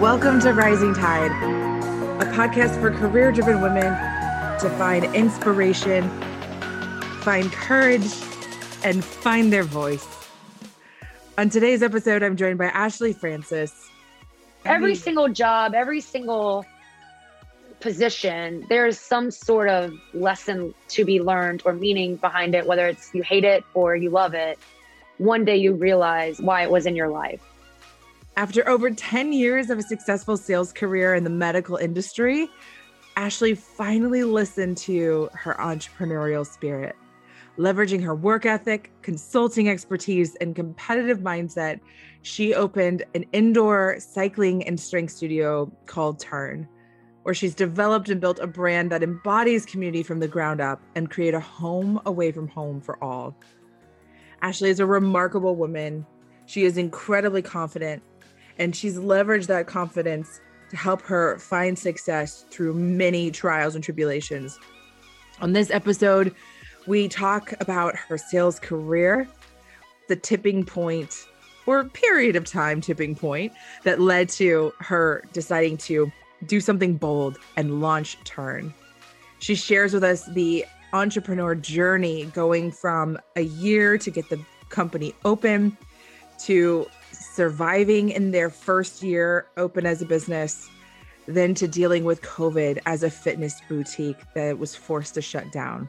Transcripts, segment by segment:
Welcome to Rising Tide, a podcast for career driven women to find inspiration, find courage, and find their voice. On today's episode, I'm joined by Ashley Francis. Every single job, every single position, there's some sort of lesson to be learned or meaning behind it, whether it's you hate it or you love it. One day you realize why it was in your life. After over 10 years of a successful sales career in the medical industry, Ashley finally listened to her entrepreneurial spirit. Leveraging her work ethic, consulting expertise, and competitive mindset, she opened an indoor cycling and strength studio called Turn, where she's developed and built a brand that embodies community from the ground up and create a home away from home for all. Ashley is a remarkable woman. She is incredibly confident and she's leveraged that confidence to help her find success through many trials and tribulations. On this episode, we talk about her sales career, the tipping point or period of time tipping point that led to her deciding to do something bold and launch Turn. She shares with us the entrepreneur journey going from a year to get the company open to surviving in their first year open as a business, then to dealing with COVID as a fitness boutique that was forced to shut down.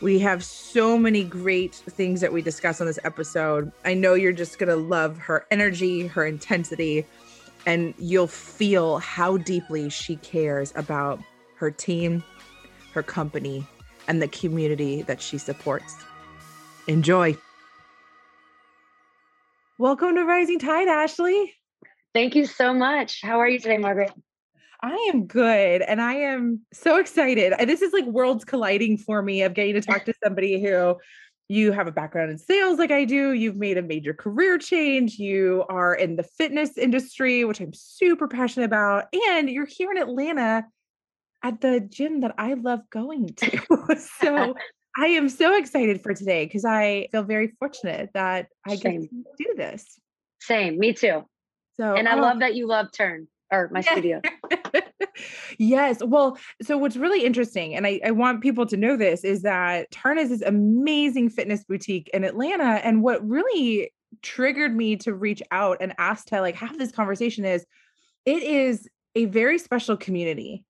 We have so many great things that we discuss on this episode. I know you're just going to love her energy, her intensity, and you'll feel how deeply she cares about her team, her company, and the community that she supports. Enjoy. Welcome to Rising Tide, Ashley. Thank you so much. How are you today, Margaret? I am good and I am so excited. This is like worlds colliding for me of getting to talk to somebody who you have a background in sales like I do. You've made a major career change. You are in the fitness industry, which I'm super passionate about. And you're here in Atlanta at the gym that I love going to. so I am so excited for today because I feel very fortunate that I Same. get to do this. Same, me too. So, and I oh. love um that you love Turn or my studio. yes. Well, so what's really interesting, and I, I want people to know this, is that Turn is this amazing fitness boutique in Atlanta. And what really triggered me to reach out and ask to like have this conversation is it is a very special community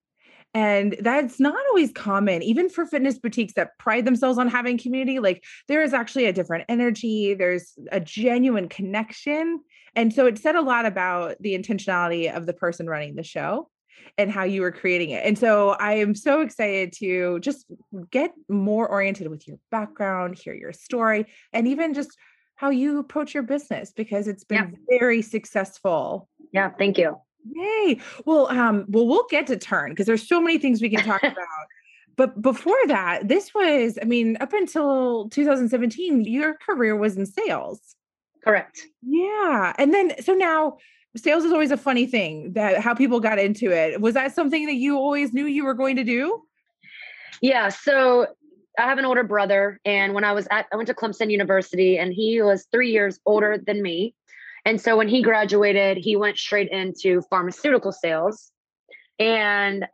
and that's not always common, even for fitness boutiques that pride themselves on having community. Like there is actually a different energy, there's a genuine connection. And so it said a lot about the intentionality of the person running the show and how you were creating it. And so I am so excited to just get more oriented with your background, hear your story, and even just how you approach your business because it's been yeah. very successful. Yeah, thank you. Yay. Well, um, well, we'll get to turn because there's so many things we can talk about. But before that, this was, I mean, up until 2017, your career was in sales. Correct. Yeah. And then so now sales is always a funny thing that how people got into it. Was that something that you always knew you were going to do? Yeah. So I have an older brother, and when I was at, I went to Clemson University, and he was three years older than me. And so when he graduated, he went straight into pharmaceutical sales. And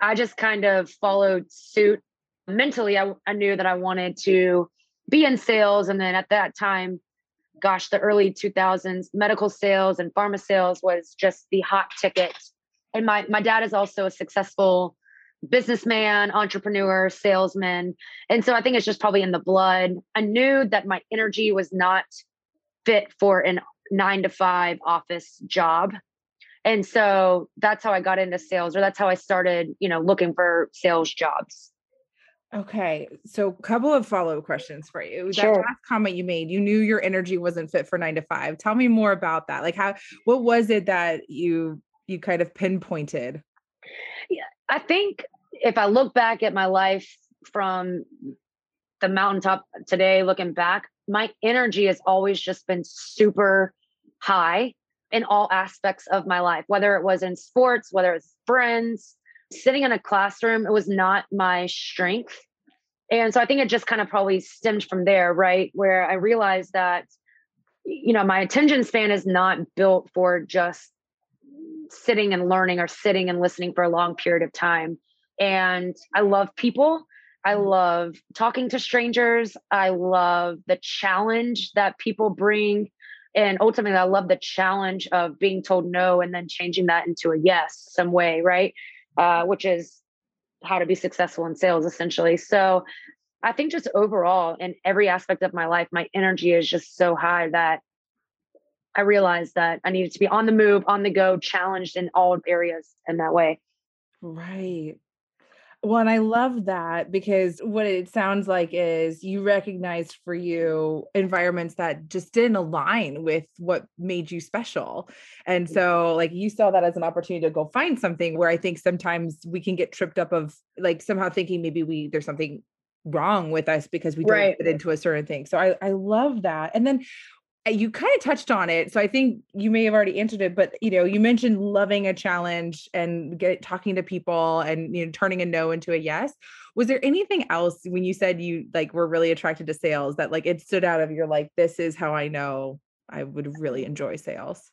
I just kind of followed suit. Mentally, I, I knew that I wanted to be in sales. And then at that time, gosh, the early 2000s, medical sales and pharma sales was just the hot ticket. And my, my dad is also a successful businessman, entrepreneur, salesman. And so I think it's just probably in the blood. I knew that my energy was not fit for an nine to five office job. And so that's how I got into sales, or that's how I started, you know, looking for sales jobs. Okay. So a couple of follow-up questions for you. Sure. That last comment you made, you knew your energy wasn't fit for nine to five. Tell me more about that. Like how what was it that you you kind of pinpointed? Yeah, I think if I look back at my life from the mountaintop today, looking back, my energy has always just been super high in all aspects of my life, whether it was in sports, whether it's friends, sitting in a classroom, it was not my strength. And so I think it just kind of probably stemmed from there, right? Where I realized that, you know, my attention span is not built for just sitting and learning or sitting and listening for a long period of time. And I love people. I love talking to strangers. I love the challenge that people bring. And ultimately, I love the challenge of being told no and then changing that into a yes some way, right? Uh, which is how to be successful in sales, essentially. So I think just overall, in every aspect of my life, my energy is just so high that I realized that I needed to be on the move, on the go, challenged in all areas in that way. Right. Well, and I love that because what it sounds like is you recognized for you environments that just didn't align with what made you special. And mm. so, like, you saw that as an opportunity to go find something where I think sometimes we can get tripped up of like somehow thinking maybe we there's something wrong with us because we don't right. fit into a certain thing. So I, I love that. And then you kind of touched on it so i think you may have already answered it but you know you mentioned loving a challenge and get talking to people and you know turning a no into a yes. Was there anything else when you said you like were really attracted to sales that like it stood out of your like this is how i know i would really enjoy sales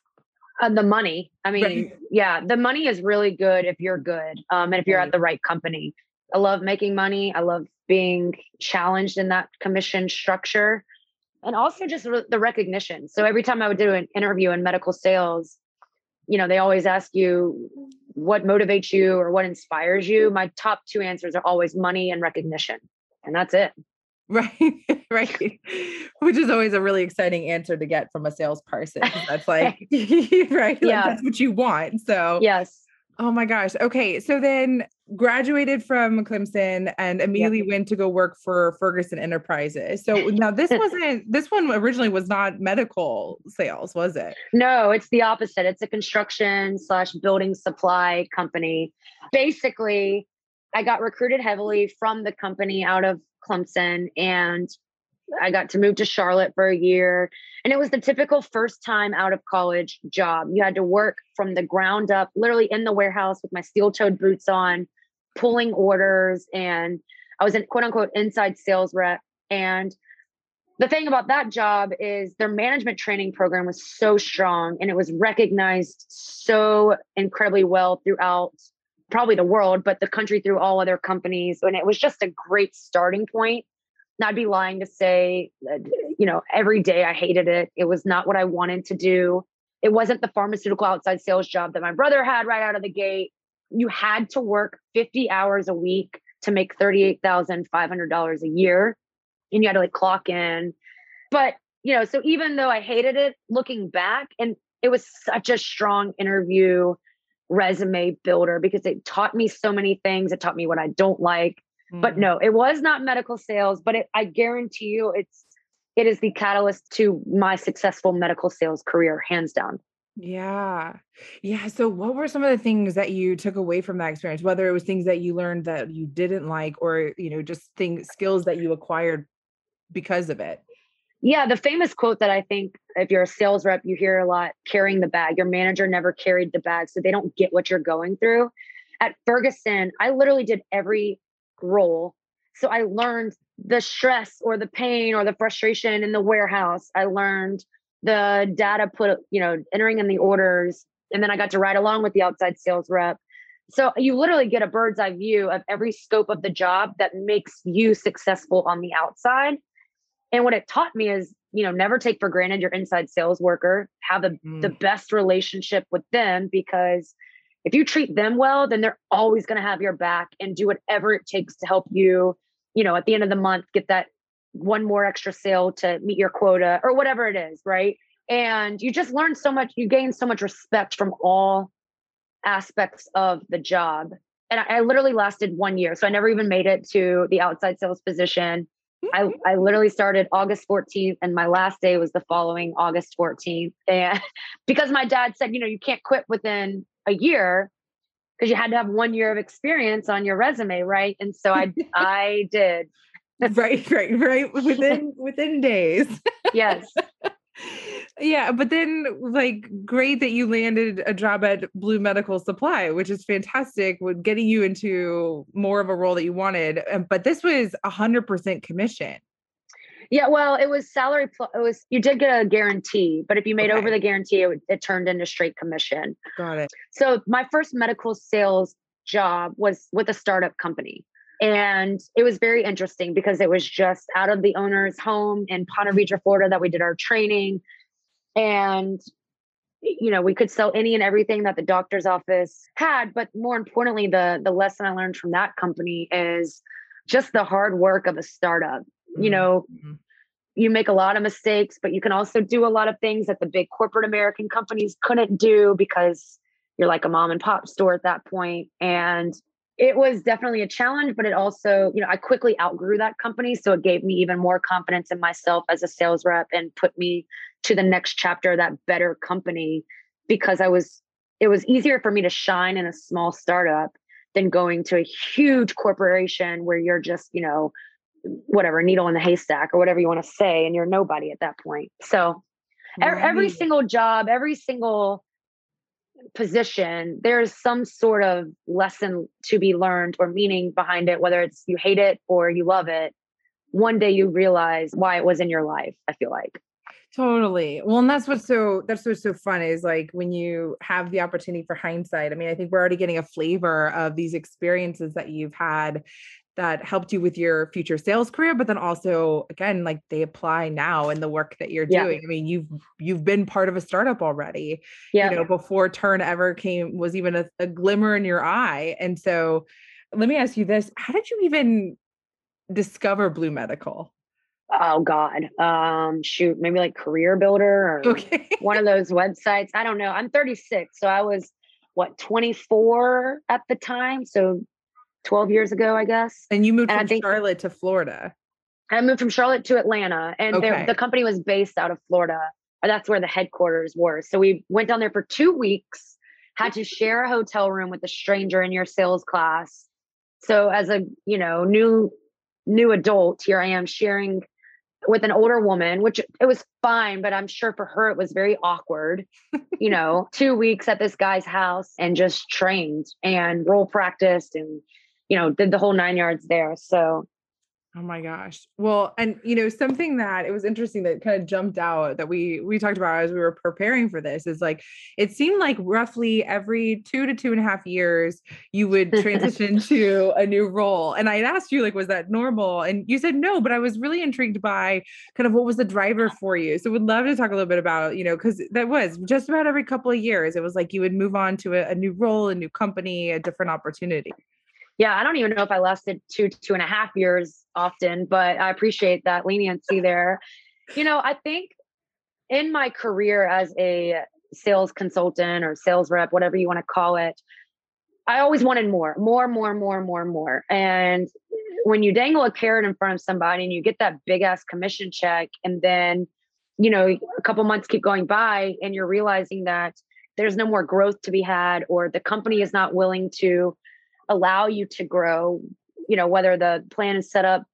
uh, the money. I mean right. yeah the money is really good if you're good um, and if you're right. at the right company. I love making money. I love being challenged in that commission structure and also just the recognition. So every time I would do an interview in medical sales, you know, they always ask you what motivates you or what inspires you. My top two answers are always money and recognition. And that's it. Right, right. Which is always a really exciting answer to get from a salesperson. That's like, right? Yeah. Like that's what you want. So, yes. Oh my gosh. Okay. So then graduated from Clemson and immediately yep. went to go work for Ferguson Enterprises. So now this wasn't this one originally was not medical sales, was it? No, it's the opposite. It's a construction slash building supply company. Basically, I got recruited heavily from the company out of Clemson and I got to move to Charlotte for a year. And it was the typical first time out of college job. You had to work from the ground up, literally in the warehouse with my steel toed boots on, pulling orders. And I was an quote unquote inside sales rep. And the thing about that job is their management training program was so strong and it was recognized so incredibly well throughout probably the world, but the country through all other companies. And it was just a great starting point I'd be lying to say, uh, you know, every day I hated it. It was not what I wanted to do. It wasn't the pharmaceutical outside sales job that my brother had right out of the gate. You had to work 50 hours a week to make $38,500 a year. And you had to like clock in. But, you know, so even though I hated it, looking back, and it was such a strong interview resume builder because it taught me so many things. It taught me what I don't like. But mm. no, it was not medical sales, but it, I guarantee you it's it is the catalyst to my successful medical sales career hands down. Yeah. Yeah. So, what were some of the things that you took away from that experience? Whether it was things that you learned that you didn't like, or, you know, just things, skills that you acquired because of it? Yeah. The famous quote that I think if you're a sales rep, you hear a lot carrying the bag. Your manager never carried the bag, so they don't get what you're going through. At Ferguson, I literally did every role. So I learned the stress or the pain or the frustration in the warehouse. I learned the data put, you know, entering in the orders. And then I got to ride along with the outside sales rep. So you literally get a bird's eye view of every scope of the job that makes you successful on the outside. And what it taught me is, you know, never take for granted your inside sales worker, have a, mm. the best relationship with them because if you treat them well, then they're always going to have your back and do whatever it takes to help you, you know, at the end of the month, get that one more extra sale to meet your quota or whatever it is. Right. And you just learn so much, you gain so much respect from all aspects of the job. And I, I literally lasted one year. So I never even made it to the outside sales position. I, mm-hmm. I literally started August 14th and my last day was the following August 14th. And because my dad said, you know, you can't quit within a year because you had to have one year of experience on your resume, right? And so I I did. Right, right, right. Within within days. yes. yeah, but then like great that you landed a job at Blue Medical Supply, which is fantastic with getting you into more of a role that you wanted. But this was a hundred percent commission. Yeah, well, it was salary. Pl- it was you did get a guarantee, but if you made okay. over the guarantee, it, it turned into straight commission. Got it. So my first medical sales job was with a startup company. And it was very interesting because it was just out of the owner's home in Ponte Vedra, Florida, that we did our training. And, you know, we could sell any and everything that the doctor's office had. But more importantly, the, the lesson I learned from that company is just the hard work of a startup. Mm-hmm. You know, mm-hmm. you make a lot of mistakes, but you can also do a lot of things that the big corporate American companies couldn't do because you're like a mom and pop store at that point. And it was definitely a challenge, but it also, you know, I quickly outgrew that company. So it gave me even more confidence in myself as a sales rep and put me to the next chapter of that better company because I was, it was easier for me to shine in a small startup than going to a huge corporation where you're just, you know, whatever, needle in the haystack or whatever you want to say, and you're nobody at that point. So right. every single job, every single position, there's some sort of lesson to be learned or meaning behind it, whether it's you hate it or you love it. One day you realize why it was in your life, I feel like. Totally. Well, and that's what's so that's what's so fun is like when you have the opportunity for hindsight. I mean, I think we're already getting a flavor of these experiences that you've had that helped you with your future sales career but then also again like they apply now in the work that you're doing yeah. i mean you've you've been part of a startup already yeah. you know before turn ever came was even a, a glimmer in your eye and so let me ask you this how did you even discover blue medical oh god um shoot maybe like career builder or okay. one of those websites i don't know i'm 36 so i was what 24 at the time so 12 years ago, I guess. And you moved and from think, Charlotte to Florida. I moved from Charlotte to Atlanta, and okay. the company was based out of Florida. That's where the headquarters were. So we went down there for two weeks, had to share a hotel room with a stranger in your sales class. So as a you know new new adult, here I am sharing with an older woman, which it was fine, but I'm sure for her it was very awkward. you know, two weeks at this guy's house and just trained and role practiced and you know, did the whole nine yards there. So Oh my gosh. Well, and you know, something that it was interesting that kind of jumped out that we we talked about as we were preparing for this is like it seemed like roughly every two to two and a half years you would transition to a new role. And I asked you, like, was that normal? And you said no, but I was really intrigued by kind of what was the driver for you. So would love to talk a little bit about, you know, because that was just about every couple of years. It was like you would move on to a, a new role, a new company, a different opportunity yeah, I don't even know if I lasted two, two and a half years often, but I appreciate that leniency there. You know, I think in my career as a sales consultant or sales rep, whatever you want to call it, I always wanted more, more, more, more, more, more. And when you dangle a carrot in front of somebody and you get that big ass commission check, and then, you know, a couple months keep going by and you're realizing that there's no more growth to be had, or the company is not willing to allow you to grow, you know, whether the plan is set up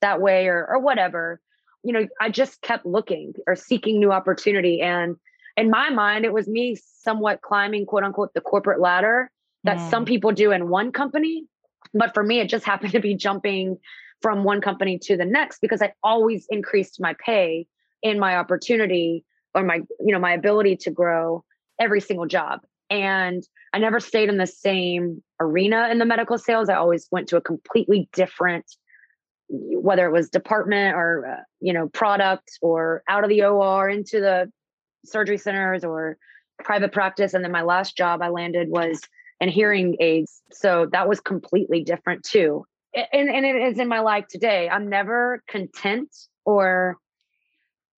that way or or whatever. You know, I just kept looking or seeking new opportunity. And in my mind, it was me somewhat climbing, quote unquote, the corporate ladder that mm. some people do in one company. But for me, it just happened to be jumping from one company to the next because I always increased my pay in my opportunity or my, you know, my ability to grow every single job. And I never stayed in the same arena in the medical sales. I always went to a completely different, whether it was department or, uh, you know, product or out of the OR into the surgery centers or private practice. And then my last job I landed was in hearing aids. So that was completely different too. And, and it is in my life today. I'm never content or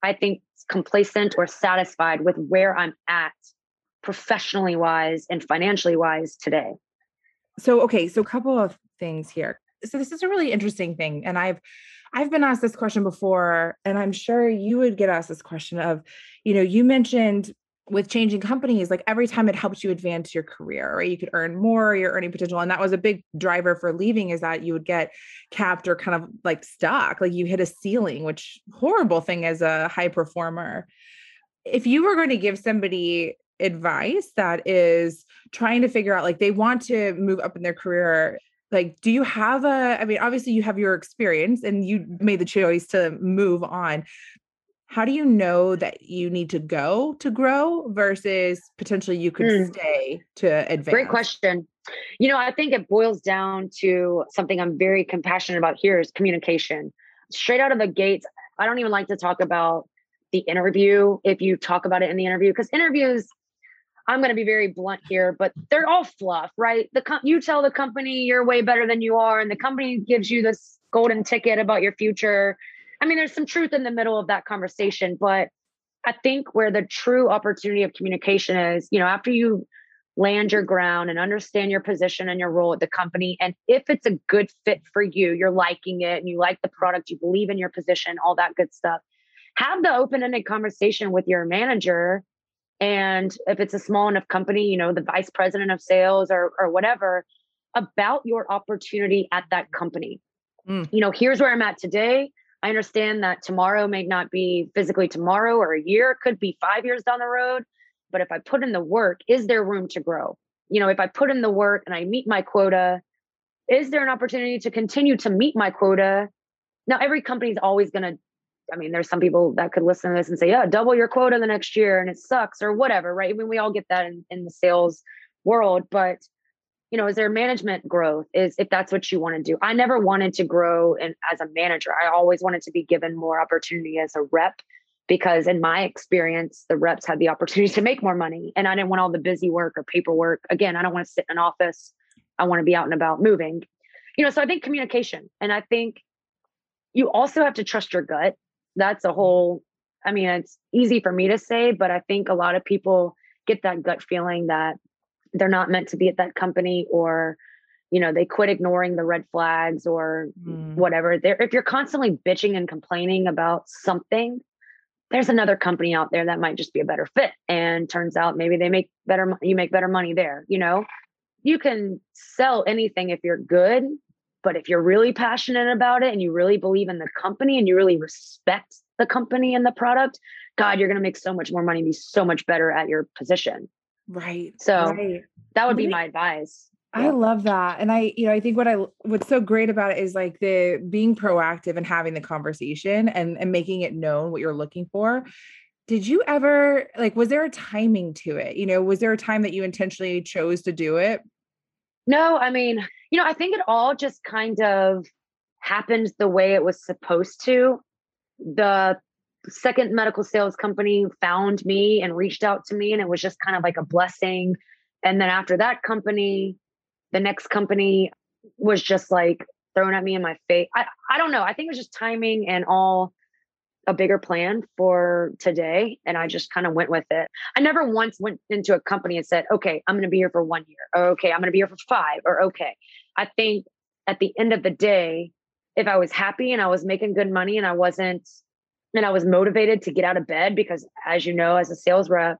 I think complacent or satisfied with where I'm at professionally wise and financially wise today. So okay, so a couple of things here. So this is a really interesting thing and I've I've been asked this question before and I'm sure you would get asked this question of you know, you mentioned with changing companies like every time it helps you advance your career right you could earn more your earning potential and that was a big driver for leaving is that you would get capped or kind of like stuck like you hit a ceiling which horrible thing as a high performer if you were going to give somebody advice that is trying to figure out like they want to move up in their career like do you have a i mean obviously you have your experience and you made the choice to move on. How do you know that you need to go to grow versus potentially you could mm. stay to advance? great question. You know i think it boils down to something i'm very compassionate about here is communication. Straight out of the gates i don't even like to talk about the interview if you talk about it in the interview because interviews I'm going to be very blunt here, but they're all fluff, right? The com- you tell the company you're way better than you are, and the company gives you this golden ticket about your future. I mean, there's some truth in the middle of that conversation, but I think where the true opportunity of communication is, you know, after you land your ground and understand your position and your role at the company, and if it's a good fit for you, you're liking it and you like the product, you believe in your position, all that good stuff. Have the open ended conversation with your manager and if it's a small enough company you know the vice president of sales or or whatever about your opportunity at that company. Mm. you know here's where i'm at today. I understand that tomorrow may not be physically tomorrow or a year it could be five years down the road but if i put in the work is there room to grow? You know if i put in the work and i meet my quota is there an opportunity to continue to meet my quota? Now every company is always going to I mean, there's some people that could listen to this and say, yeah, double your quota the next year and it sucks or whatever, right? I mean, we all get that in, in the sales world, but you know, is there management growth? Is if that's what you want to do. I never wanted to grow and as a manager. I always wanted to be given more opportunity as a rep because in my experience, the reps had the opportunity to make more money. And I didn't want all the busy work or paperwork. Again, I don't want to sit in an office. I want to be out and about moving. You know, so I think communication. And I think you also have to trust your gut that's a whole i mean it's easy for me to say but i think a lot of people get that gut feeling that they're not meant to be at that company or you know they quit ignoring the red flags or mm. whatever. There if you're constantly bitching and complaining about something there's another company out there that might just be a better fit. And turns out maybe they make better you make better money there you know? You can sell anything if you're good but if you're really passionate about it and you really believe in the company and you really respect the company and the product, God, you're going to make so much more money, be so much better at your position. Right. So right. that would be my advice. I love that. And I, you know, I think what I what's so great about it is like the being proactive and having the conversation and and making it known what you're looking for. Did you ever like was there a timing to it? You know, was there a time that you intentionally chose to do it? No, I mean, you know, I think it all just kind of happened the way it was supposed to. The second medical sales company found me and reached out to me, and it was just kind of like a blessing. And then after that company, the next company was just like thrown at me in my face. I, I don't know. I think it was just timing and all a bigger plan for today and I just kind of went with it. I never once went into a company and said, okay, I'm going to be here for one year or okay, I'm going to be here for five or okay. I think at the end of the day, if I was happy and I was making good money and I wasn't, and I was motivated to get out of bed because as you know, as a sales rep,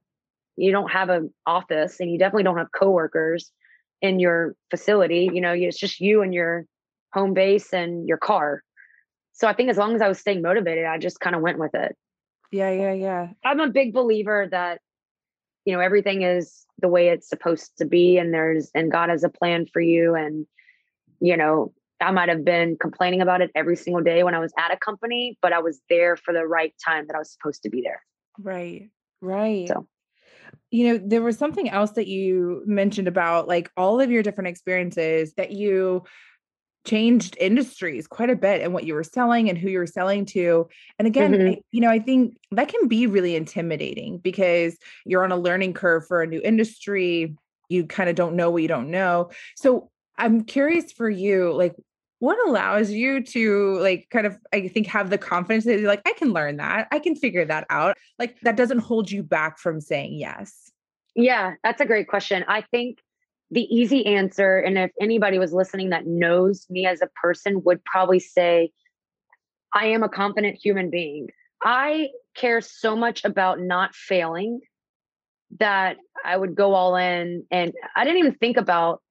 you don't have an office and you definitely don't have coworkers in your facility. You know, it's just you and your home base and your car so I think as long as I was staying motivated, I just kind of went with it. Yeah, yeah, yeah. I'm a big believer that you know everything is the way it's supposed to be and there's and God has a plan for you and you know I might have been complaining about it every single day when I was at a company, but I was there for the right time that I was supposed to be there. Right. Right. So you know, there was something else that you mentioned about like all of your different experiences that you changed industries quite a bit and what you were selling and who you were selling to. And again, mm-hmm. I, you know, I think that can be really intimidating because you're on a learning curve for a new industry. You kind of don't know what you don't know. So I'm curious for you, like, what allows you to like kind of i think have the confidence that you're like i can learn that i can figure that out like that doesn't hold you back from saying yes yeah that's a great question i think the easy answer, and if anybody was listening that knows me as a person, would probably say, I am a confident human being. I care so much about not failing that I would go all in. And I didn't even think about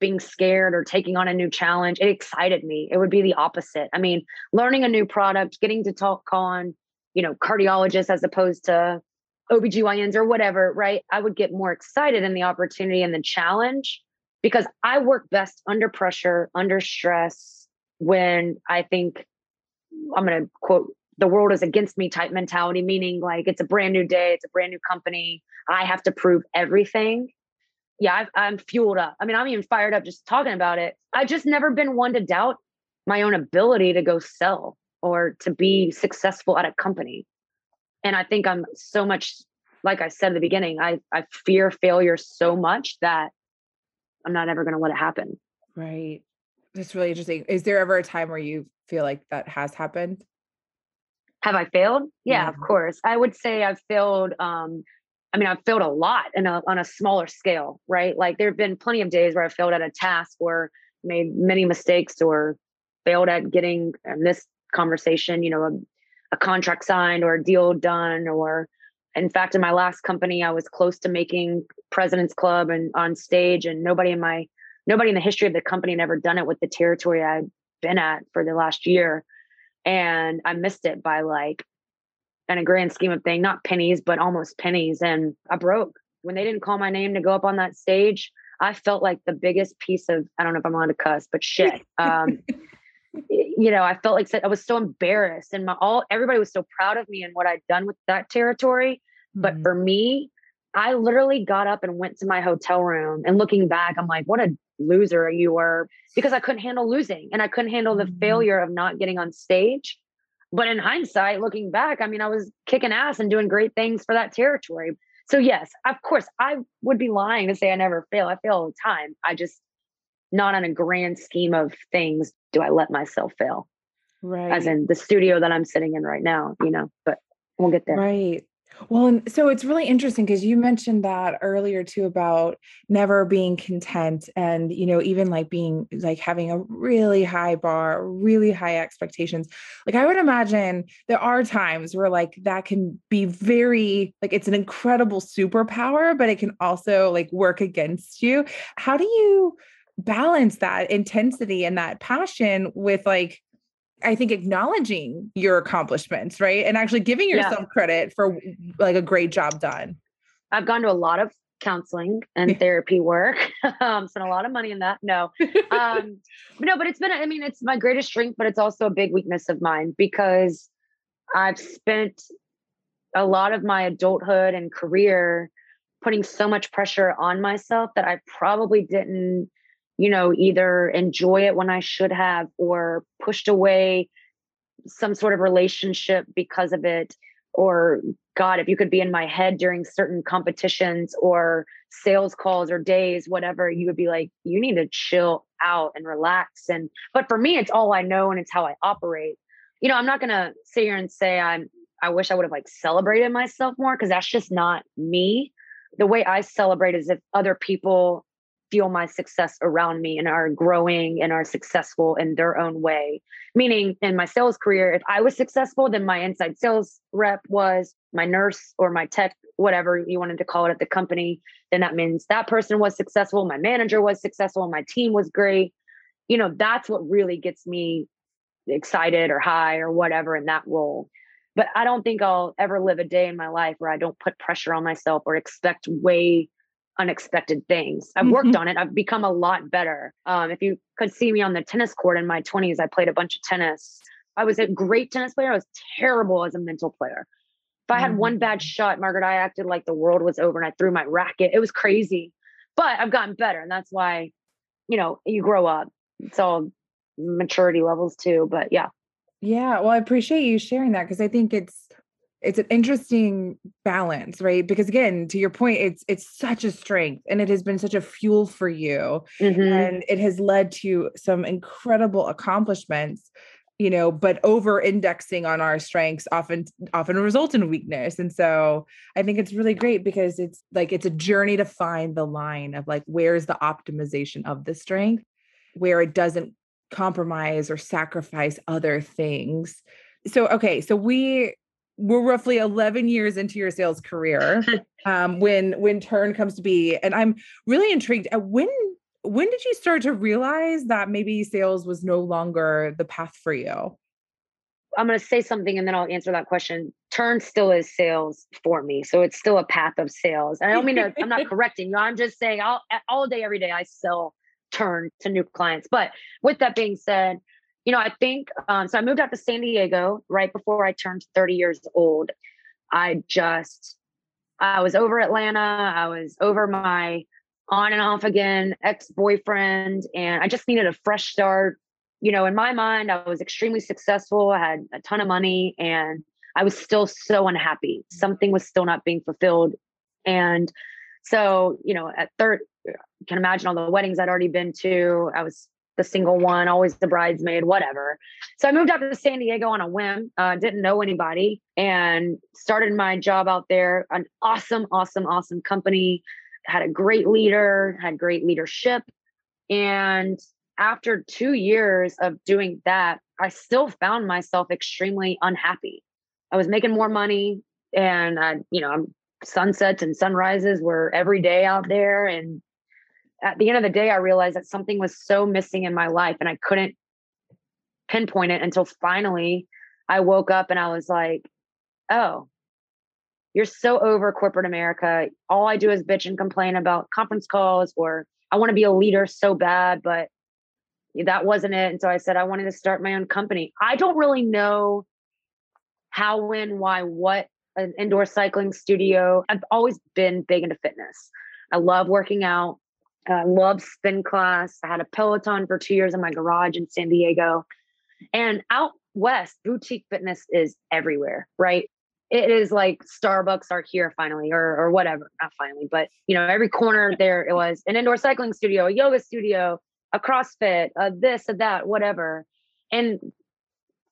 being scared or taking on a new challenge. It excited me. It would be the opposite. I mean, learning a new product, getting to talk on, you know, cardiologists as opposed to OBGYNs or whatever, right? I would get more excited in the opportunity and the challenge because I work best under pressure, under stress, when I think I'm going to quote the world is against me type mentality, meaning like it's a brand new day, it's a brand new company. I have to prove everything. Yeah, i am fueled up. I mean, I'm even fired up just talking about it. I've just never been one to doubt my own ability to go sell or to be successful at a company. And I think I'm so much, like I said at the beginning, I, I fear failure so much that I'm not ever going to let it happen. Right. That's really interesting. Is there ever a time where you feel like that has happened? Have I failed? Yeah, yeah. of course. I would say I've failed. Um, I mean, I've failed a lot in a, on a smaller scale, right? Like there have been plenty of days where I failed at a task or made many mistakes or failed at getting in this conversation, you know, a, contract signed or a deal done or in fact in my last company i was close to making president's club and on stage and nobody in my nobody in the history of the company had ever done it with the territory i'd been at for the last year. And i missed it by like in a grand scheme of thing not pennies but almost pennies. And i broke. When they didn't call my name to go up on that stage i felt like the biggest piece of i don't know if i'm allowed to cuss but shit um you know, I felt like I was so embarrassed and my all everybody was so proud of me and what I'd done with that territory. Mm-hmm. But for me, I literally got up and went to my hotel room and looking back, I'm like, what a loser you were because I couldn't handle losing and I couldn't handle the mm-hmm. failure of not getting on stage. But in hindsight, looking back, I mean, I was kicking ass and doing great things for that territory. So yes, of course, I would be lying to say I never fail. I fail all the time. I just not on a grand scheme of things do I let myself fail. Right. As in the studio that I'm sitting in right now, you know, but we'll get there. Right. Well, and so it's really interesting because you mentioned that earlier too about never being content and, you know, even like being like having a really high bar, really high expectations. Like I would imagine there are times where like that can be very, like it's an incredible superpower, but it can also like work against you. How do you, balance that intensity and that passion with like I think acknowledging your accomplishments, right? And actually giving yourself yeah. credit for like a great job done. I've gone to a lot of counseling and therapy work. um, spent a lot of money in that. No, um, no, but it's been, I mean, it's my greatest strength, but it's also a big weakness of mine because I've spent a lot of my adulthood and career putting so much pressure on myself that I probably didn't you know, either enjoy it when I should have or pushed away some sort of relationship because of it. Or, God, if you could be in my head during certain competitions or sales calls or days, whatever, you would be like, you need to chill out and relax. And, but for me, it's all I know and it's how I operate. You know, I'm not going to sit here and say I'm, I wish I would have like celebrated myself more because that's just not me. The way I celebrate is if other people feel my success around me and are growing and are successful in their own way. Meaning, in my sales career, if I was successful, then my inside sales rep was my nurse or my tech, whatever you wanted to call it at the company. Then that means that person was successful, my manager was successful, my team was great. You know, that's what really gets me excited or high or whatever in that role. But I don't think I'll ever live a day in my life where I don't put pressure on myself or expect way unexpected things. I've worked mm-hmm. on it. I've become a lot better. Um, if you could see me on the tennis court in my 20s, I played a bunch of tennis. I was a great tennis player. I was terrible as a mental player. If I had mm-hmm. one bad shot, Margaret, I acted like the world was over and I threw my racket. It was crazy. But I've gotten better. And that's why, you know, you grow up. It's all maturity levels too. But yeah. Yeah. Well, I appreciate you sharing that because I think it's it's an interesting balance right? Because again to your point it's it's such a strength and it has been such a fuel for you mm-hmm. and it has led to some incredible accomplishments you know but over indexing on our strengths often often results in weakness. And so i think it's really great because it's like it's a journey to find the line of like where's the optimization of the strength where it doesn't compromise or sacrifice other things. So okay so we we're roughly 11 years into your sales career um, when when turn comes to be and i'm really intrigued uh, when when did you start to realize that maybe sales was no longer the path for you I'm going to say something and then I'll answer that question. Turn still is sales for me. So it's still a path of sales. And I don't mean to, I'm not correcting you. I'm just saying I'll, all day, every day, I sell turn to new clients. But with that being said, you know, I think, um, so I moved out to San Diego right before I turned 30 years old. I just, I was over Atlanta. I was over my on and off again ex boyfriend, and I just needed a fresh start you know, in my mind, I was extremely successful. I had a ton of money and I was still so unhappy. Something was still not being fulfilled. And so, you know, at third, can imagine all the weddings I'd already been to. I was the single one, always the bridesmaid, whatever. So I moved out to San Diego on a whim, uh, didn't know anybody, and started my job out there. An awesome, awesome, awesome company. Had a great leader, had great leadership. And after two years of doing that, I still found myself extremely unhappy. I was making more money and I, you know, sunsets and sunrises were every day out there. And at the end of the day, I realized that something was so missing in my life and I couldn't pinpoint it until finally I woke up and I was like, oh, you're so over corporate America. All I do is bitch and complain about conference calls or I want to be a leader so bad, but that wasn't it. And so I said, I wanted to start my own company. I don't really know how, when, why, what an indoor cycling studio. I've always been big into fitness. I love working out. Uh, I love spin class. I had a Peloton for two years in my garage in San Diego. And out west, boutique fitness is everywhere, right? It is like Starbucks are here finally, or or whatever. Not finally, but you know, every corner there it was an indoor cycling studio, a yoga studio, a CrossFit, a this, a that, whatever. And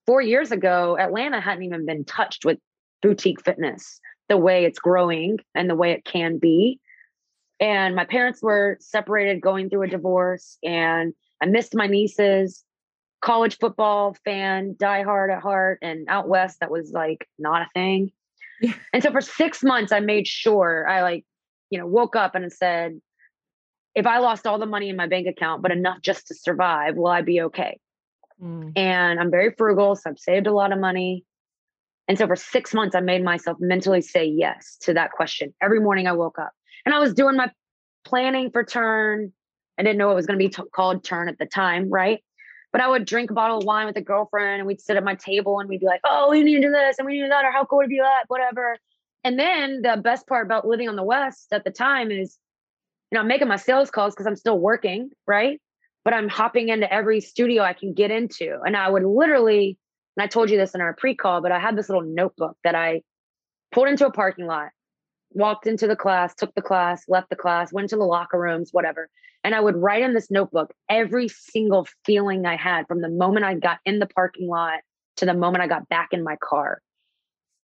four years ago, Atlanta hadn't even been touched with boutique fitness the way it's growing and the way it can be. And my parents were separated going through a divorce, and I missed my nieces. College football fan, die hard at heart, and out west, that was like not a thing. Yeah. And so for six months, I made sure I like, you know, woke up and said, if I lost all the money in my bank account, but enough just to survive, will I be okay? Mm. And I'm very frugal, so I've saved a lot of money. And so for six months, I made myself mentally say yes to that question. Every morning I woke up and I was doing my planning for turn. I didn't know it was going to be t- called turn at the time, right? But I would drink a bottle of wine with a girlfriend and we'd sit at my table and we'd be like, oh, we need to do this and we need to do that, or how cool would it be that, whatever. And then the best part about living on the West at the time is you know, I'm making my sales calls because I'm still working, right? But I'm hopping into every studio I can get into. And I would literally, and I told you this in our pre call, but I had this little notebook that I pulled into a parking lot, walked into the class, took the class, left the class, went to the locker rooms, whatever. And I would write in this notebook every single feeling I had from the moment I got in the parking lot to the moment I got back in my car.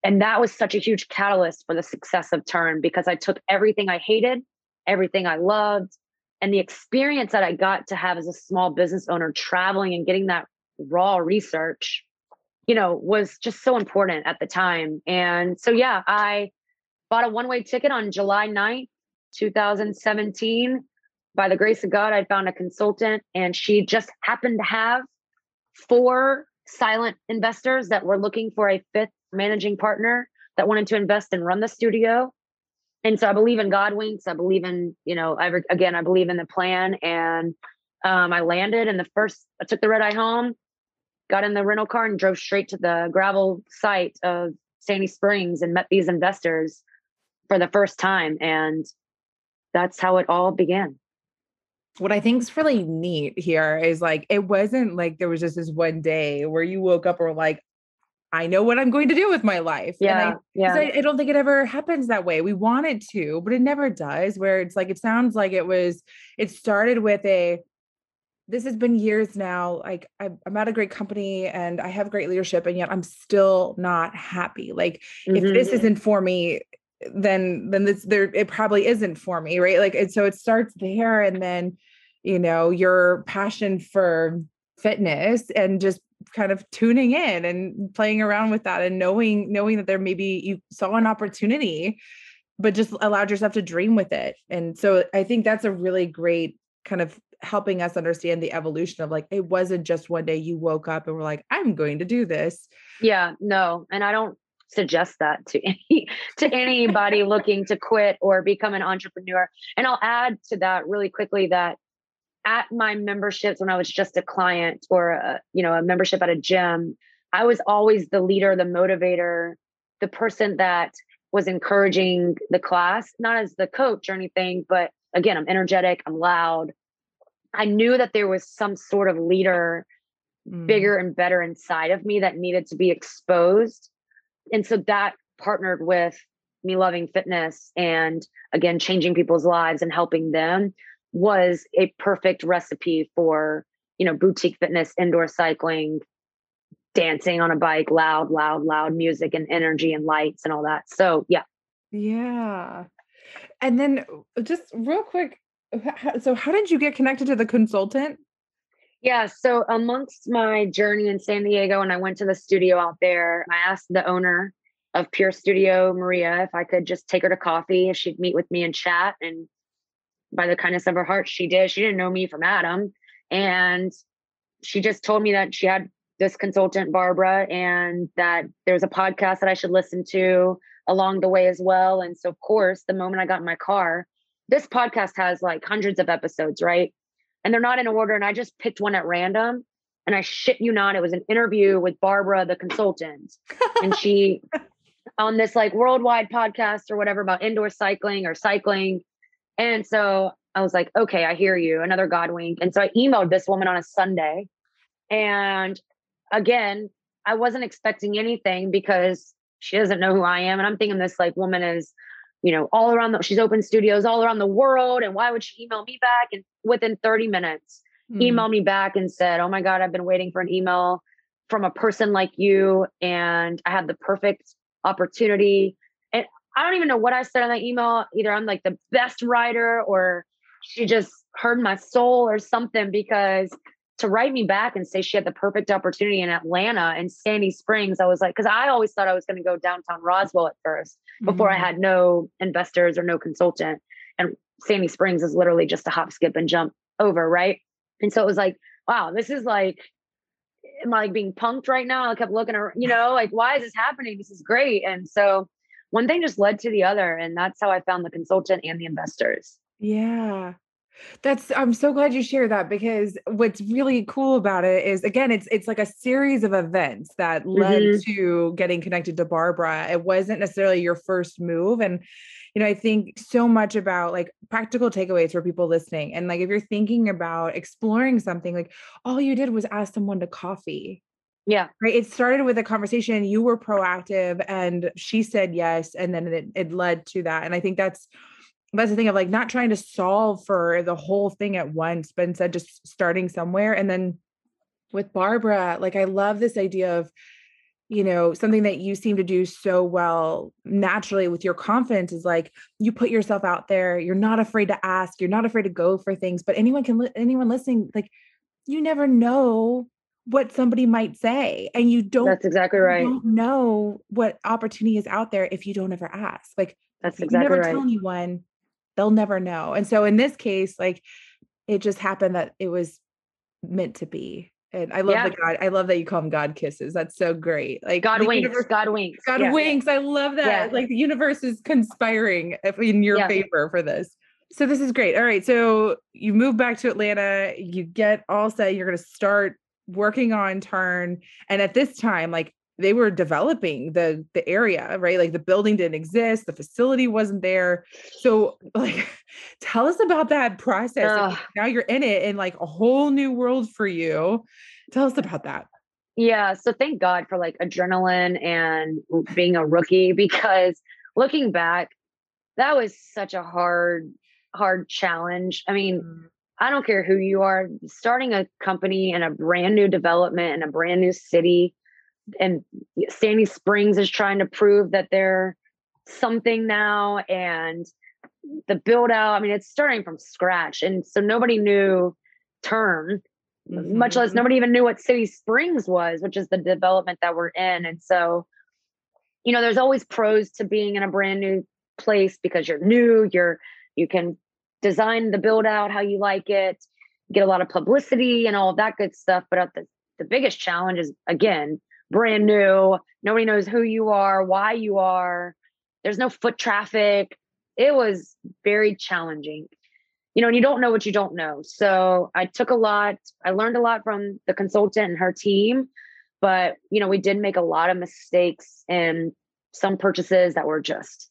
And that was such a huge catalyst for the success of Turn because I took everything I hated everything I loved, and the experience that I got to have as a small business owner traveling and getting that raw research, you know, was just so important at the time. And so, yeah, I bought a one way ticket on July 9th, 2017. By the grace of God, I found a consultant, and she just happened to have four silent investors that were looking for a fifth managing partner that wanted to invest and run the studio and so I believe in God winks. I believe in, you know, I, again, I believe in the plan. And um, I landed and the first, I took the red eye home, got in the rental car and drove straight to the gravel site of Sandy Springs and met these investors for the first time. And that's how it all began. What I think is really neat here is like, it wasn't like there was just this one day where you woke up or like, I know what I'm going to do with my life. Yeah. I, yeah. I, I, don't think it ever happens that way. We want it to, but it never does, where it's like, it sounds like it was, it started with a, this has been years now. Like I'm at a great company and I have great leadership, and yet I'm still not happy. Like mm-hmm. if this isn't for me, then then this there it probably isn't for me, right? Like and so it starts there, and then you know your passion for fitness and just kind of tuning in and playing around with that and knowing knowing that there maybe you saw an opportunity but just allowed yourself to dream with it and so i think that's a really great kind of helping us understand the evolution of like it wasn't just one day you woke up and were like i'm going to do this yeah no and i don't suggest that to any to anybody looking to quit or become an entrepreneur and i'll add to that really quickly that at my memberships when i was just a client or a, you know a membership at a gym i was always the leader the motivator the person that was encouraging the class not as the coach or anything but again i'm energetic i'm loud I knew that there was some sort of leader mm. bigger and better inside of me that needed to be exposed. And so that partnered with me loving fitness and again changing people's lives and helping them was a perfect recipe for, you know, boutique fitness, indoor cycling, dancing on a bike, loud, loud, loud music and energy and lights and all that. So, yeah. Yeah. And then uh, just real quick, so how did you get connected to the consultant? Yeah, so amongst my journey in San Diego, and I went to the studio out there, I asked the owner of Pure Studio, Maria, if I could just take her to coffee, if she'd meet with me and chat. And by the kindness of her heart, she did. She didn't know me from Adam. And she just told me that she had this consultant, Barbara, and that there was a podcast that I should listen to along the way as well. And so, of course, the moment I got in my car, this podcast has like hundreds of episodes, right? And they're not in order. And I just picked one at random. And I shit you not, it was an interview with Barbara, the consultant. and she, on this like worldwide podcast or whatever about indoor cycling or cycling. And so I was like, okay, I hear you. Another God wink. And so I emailed this woman on a Sunday. And again, I wasn't expecting anything because she doesn't know who I am. And I'm thinking this like woman is you know, all around the, she's opened studios all around the world. And why would she email me back? And within 30 minutes, mm. email me back and said, Oh my God, I've been waiting for an email from a person like you. And I have the perfect opportunity. And I don't even know what I said on that email. Either I'm like the best writer or she just heard my soul or something because to write me back and say she had the perfect opportunity in Atlanta and Sandy Springs, I was like, because I always thought I was going to go downtown Roswell at 1st before mm-hmm. I had no investors or no consultant. And Sandy Springs is literally just a hop, skip, and jump over, right? And so it was like, wow, this is like, am I like being punked right now? I kept looking around, you know, like, why is this happening? This is great. And so one thing just led to the other. And that's how I found the consultant and the investors. Yeah. That's I'm so glad you shared that because what's really cool about it is again it's it's like a series of events that led mm-hmm. to getting connected to Barbara. It wasn't necessarily your first move and you know I think so much about like practical takeaways for people listening and like if you're thinking about exploring something like all you did was ask someone to coffee. Yeah. Right. It started with a conversation. You were proactive and she said yes. And then it, it led to that. And I think that's that's the thing of like not trying to solve for the whole thing at once, but instead just starting somewhere. And then with Barbara, like I love this idea of, you know, something that you seem to do so well naturally with your confidence is like you put yourself out there. You're not afraid to ask. You're not afraid to go for things. But anyone can, anyone listening, like you never know what somebody might say, and you don't. That's exactly right. You don't know what opportunity is out there if you don't ever ask. Like that's exactly you never right. tell anyone they'll never know. And so in this case, like it just happened that it was meant to be. And I love yeah. the God. I love that you call them God kisses. That's so great. Like God winks. Universe, God winks. God yeah. winks. I love that. Yeah. Like the universe is conspiring in your favor for this. So this is great. All right. So you move back to Atlanta. You get all set. You're going to start working on Turn. And at this time, like they were developing the the area right? Like the building didn't exist the facility wasn't there. So like tell us about that process. Now you're in it in like a whole new world for you. Tell us about that. Yeah so thank god for like adrenaline and being a rookie because looking back that was such a hard hard challenge. I mean mm. I don't care who you are, starting a company in a brand new development in a brand new city and Sandy Springs is trying to prove that they're something now and the build out i mean it's starting from scratch and so nobody knew Turn, mm-hmm. much less nobody even knew what city springs was which is the development that we're in and so you know there's always pros to being in a brand new place because you're new you're you can design the build out how you like it get a lot of publicity and all of that good stuff. But the, the biggest challenge is again, brand new. Nobody knows who you are, why you are. There's no foot traffic. It was very challenging. You know, and you don't know what you don't know. So I took a lot. I learned a lot from the consultant and her team. But, you know, we did make a lot of mistakes and some purchases that were just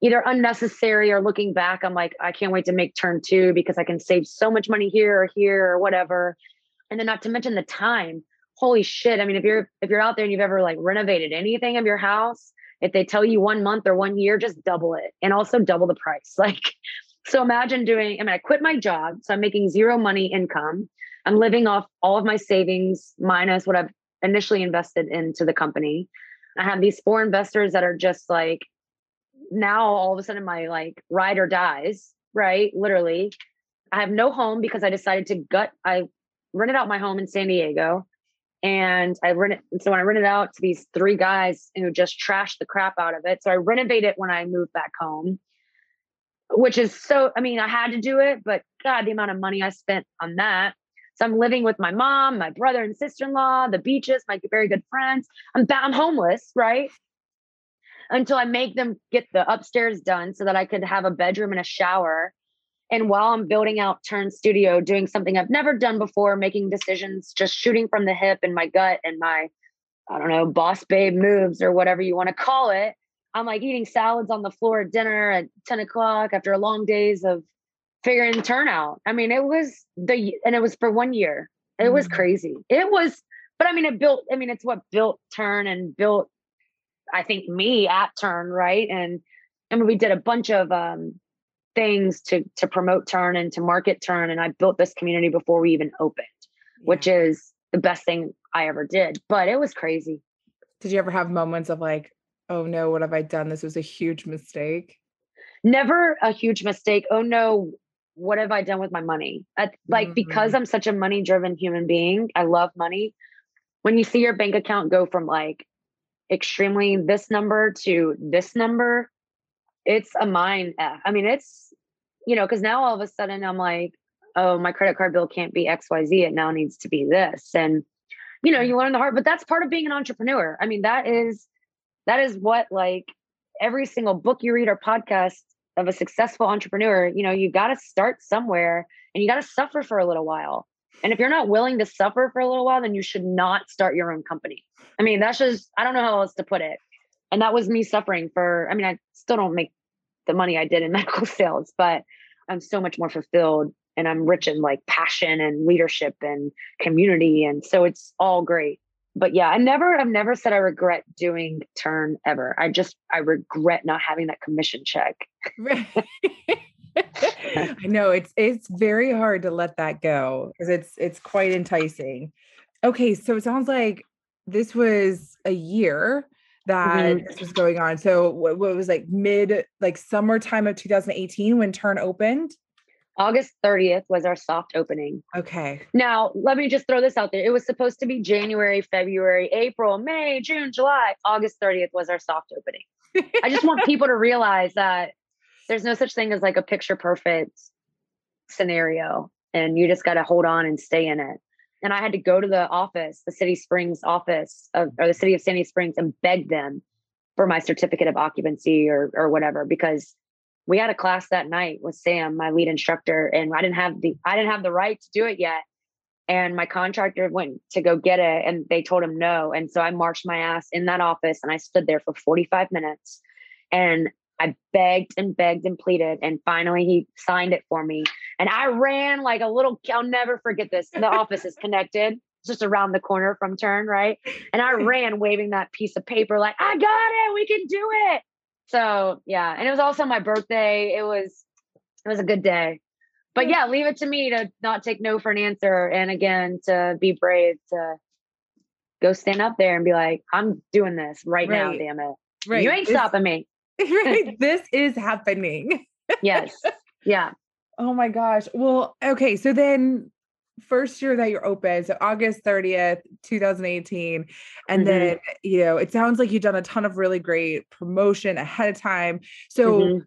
either unnecessary or looking back, I'm like, I can't wait to make turn two because I can save so much money here or here or whatever. And then not to mention the time. Holy shit. I mean, if you're if you're out there and you've ever like renovated anything of your house, if they tell you one month or one year, just double it and also double the price. Like, so imagine doing, I mean, I quit my job. So I'm making zero money income. I'm living off all of my savings minus what I've initially invested into the company. I have these four investors that are just like now all of a sudden my like ride or dies, right? Literally. I have no home because I decided to gut I rented out my home in San Diego and I rented so when I rented out to these three guys who just trashed the crap out of it. So I renovated it when I moved back home. Which is so I mean I had to do it, but god the amount of money I spent on that. So I'm living with my mom, my brother and sister-in-law, the beaches, my very good friends. I'm I'm homeless, right? Until I make them get the upstairs done so that I could have a bedroom and a shower. And while I'm building out Turn Studio, doing something I've never done before, making decisions, just shooting from the hip and my gut and my, I don't know, boss babe moves or whatever you want to call it. I'm like eating salads on the floor at dinner at 10 o'clock after a long days of figuring turnout. I mean, it was the and it was for one year. It mm-hmm. was crazy. It was, but I mean, it built. I mean, it's what built Turn and built. I think me at Turn right, and I mean, we did a bunch of um, things to to promote Turn and to market Turn, and I built this community before we even opened, yeah. which is the best thing I ever did. But it was crazy. Did you ever have moments of like, oh no, what have I done? This was a huge mistake. Never a huge mistake. Oh no, what have I done with my money? like mm-hmm. because I'm such a money driven human being, I love money. When you see your bank account go from like extremely this number to this number, it's a mind F. I mean, it's you know, because now all of a sudden I'm like, oh, my credit card bill can't be XYZ. It now needs to be this. And you know, you learn the hard, but that's part of being an entrepreneur. I mean, that is that is what like every single book you read or podcast of a successful entrepreneur, you know, you got to start somewhere and you got to suffer for a little while. And if you're not willing to suffer for a little while, then you should not start your own company. I mean, that's just, I don't know how else to put it. And that was me suffering for, I mean, I still don't make the money I did in medical sales, but I'm so much more fulfilled and I'm rich in like passion and leadership and community. And so it's all great but yeah, I never, I've never said I regret doing turn ever. I just, I regret not having that commission check. I know it's it's very hard to let that go because it's it's quite enticing. Okay, so it sounds like this was a year that mm-hmm. this was going on. So what, what was like mid like summertime of 2018 when Turn opened? August 30th was our soft opening. Okay. Now, let me just throw this out there. It was supposed to be January, February, April, May, June, July. August 30th was our soft opening. I just want people to realize that there's no such thing as like a picture perfect scenario and you just got to hold on and stay in it. And I had to go to the office, the City Springs office of, or the city of Sandy Springs and beg them for my certificate of occupancy or or whatever because we had a class that night with Sam, my lead instructor, and I didn't have the I didn't have the right to do it yet. And my contractor went to go get it and they told him no. And so I marched my ass in that office and I stood there for 45 minutes and I begged and begged and pleaded. And finally he signed it for me. And I ran like a little, I'll never forget this. The office is connected. Just around the corner from turn, right? And I ran waving that piece of paper like, I got it, we can do it. So yeah, and it was also my birthday. It was it was a good day. But yeah, leave it to me to not take no for an answer. And again, to be brave to go stand up there and be like, I'm doing this right, right. now, damn it. Right. You ain't this, stopping me. right. This is happening. yes. Yeah. Oh my gosh. Well, okay. So then first year that you're open, so August 30th, 2018. And mm-hmm. then, you know, it sounds like you've done a ton of really great promotion ahead of time. So mm-hmm.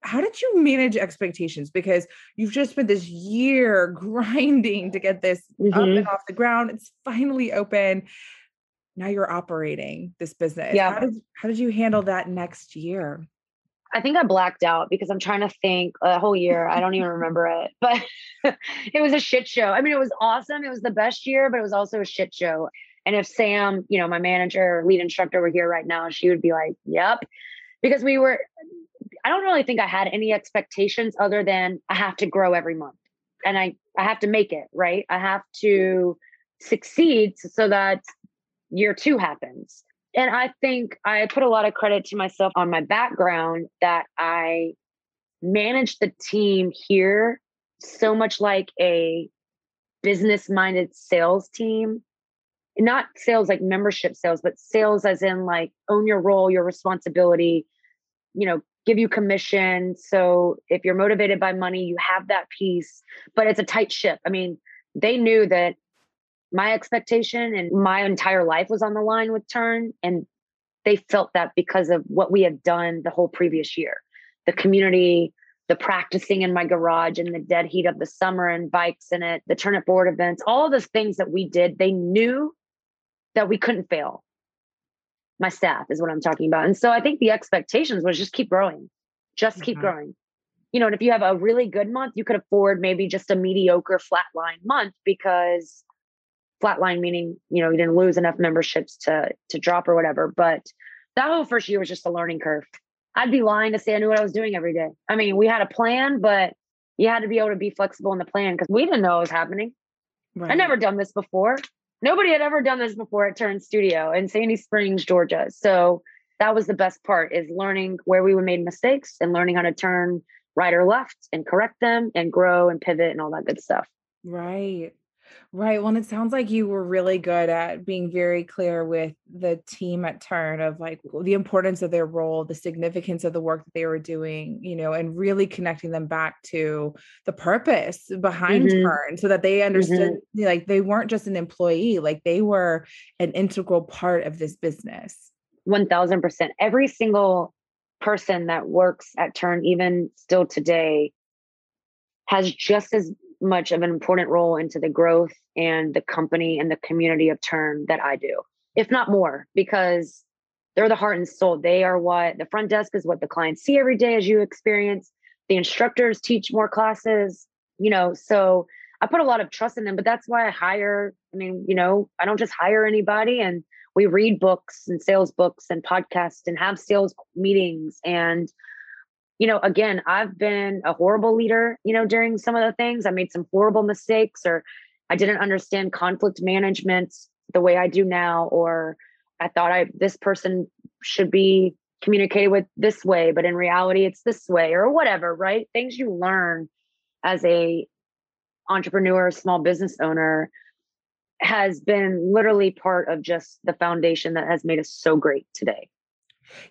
how did you manage expectations because you've just spent this year grinding to get this mm-hmm. up and mm-hmm. off the ground it's finally open now you're operating this business yeah how did, how did you handle that next year I think I blacked out because I'm trying to think a whole year. I don't even remember it, but it was a shit show. I mean, it was awesome. It was the best year, but it was also a shit show. And if Sam, you know, my manager, lead instructor were here right now, she would be like, yep. Because we were, I don't really think I had any expectations other than I have to grow every month and I, I have to make it, right? I have to succeed so that year two happens. And I think I put a lot of credit to myself on my background that I managed the team here so much like a business minded sales team. Not sales like membership sales, but sales as in like own your role, your responsibility, you know, give you commission. So if you're motivated by money, you have that piece, but it's a tight ship. I mean, they knew that my expectation and my entire life was on the line with Turn. And they felt that because of what we had done the whole previous year the community, the practicing in my garage in the dead heat of the summer and bikes in it, the turn it board events, all the things that we did, they knew that we couldn't fail. My staff is what I'm talking about. And so I think the expectations was just keep growing, just mm-hmm. keep growing. You know, and if you have a really good month, you could afford maybe just a mediocre flatline month because flatline meaning you know you didn't lose enough memberships to to drop or whatever but that whole first year was just a learning curve. I'd be lying to say i knew what i was doing every day. I mean we had a plan but you had to be able to be flexible in the plan because we didn't know it was happening. Right. i never done this before. Nobody had ever done this before at turn studio in sandy springs georgia. So that was the best part is learning where we would made mistakes and learning how to turn right or left and correct them and grow and pivot and all that good stuff. Right Right. Well, and it sounds like you were really good at being very clear with the team at Turn of like the importance of their role, the significance of the work that they were doing, you know, and really connecting them back to the purpose behind mm-hmm. Turn so that they understood mm-hmm. like they weren't just an employee, like they were an integral part of this business. 1000%. Every single person that works at Turn, even still today, has just as much of an important role into the growth and the company and the community of Turn that I do, if not more, because they're the heart and soul. They are what the front desk is what the clients see every day as you experience. The instructors teach more classes, you know, so I put a lot of trust in them, but that's why I hire. I mean, you know, I don't just hire anybody and we read books and sales books and podcasts and have sales meetings and you know, again, I've been a horrible leader, you know, during some of the things. I made some horrible mistakes or I didn't understand conflict management the way I do now, or I thought I this person should be communicated with this way, but in reality it's this way, or whatever, right? Things you learn as a entrepreneur, small business owner has been literally part of just the foundation that has made us so great today.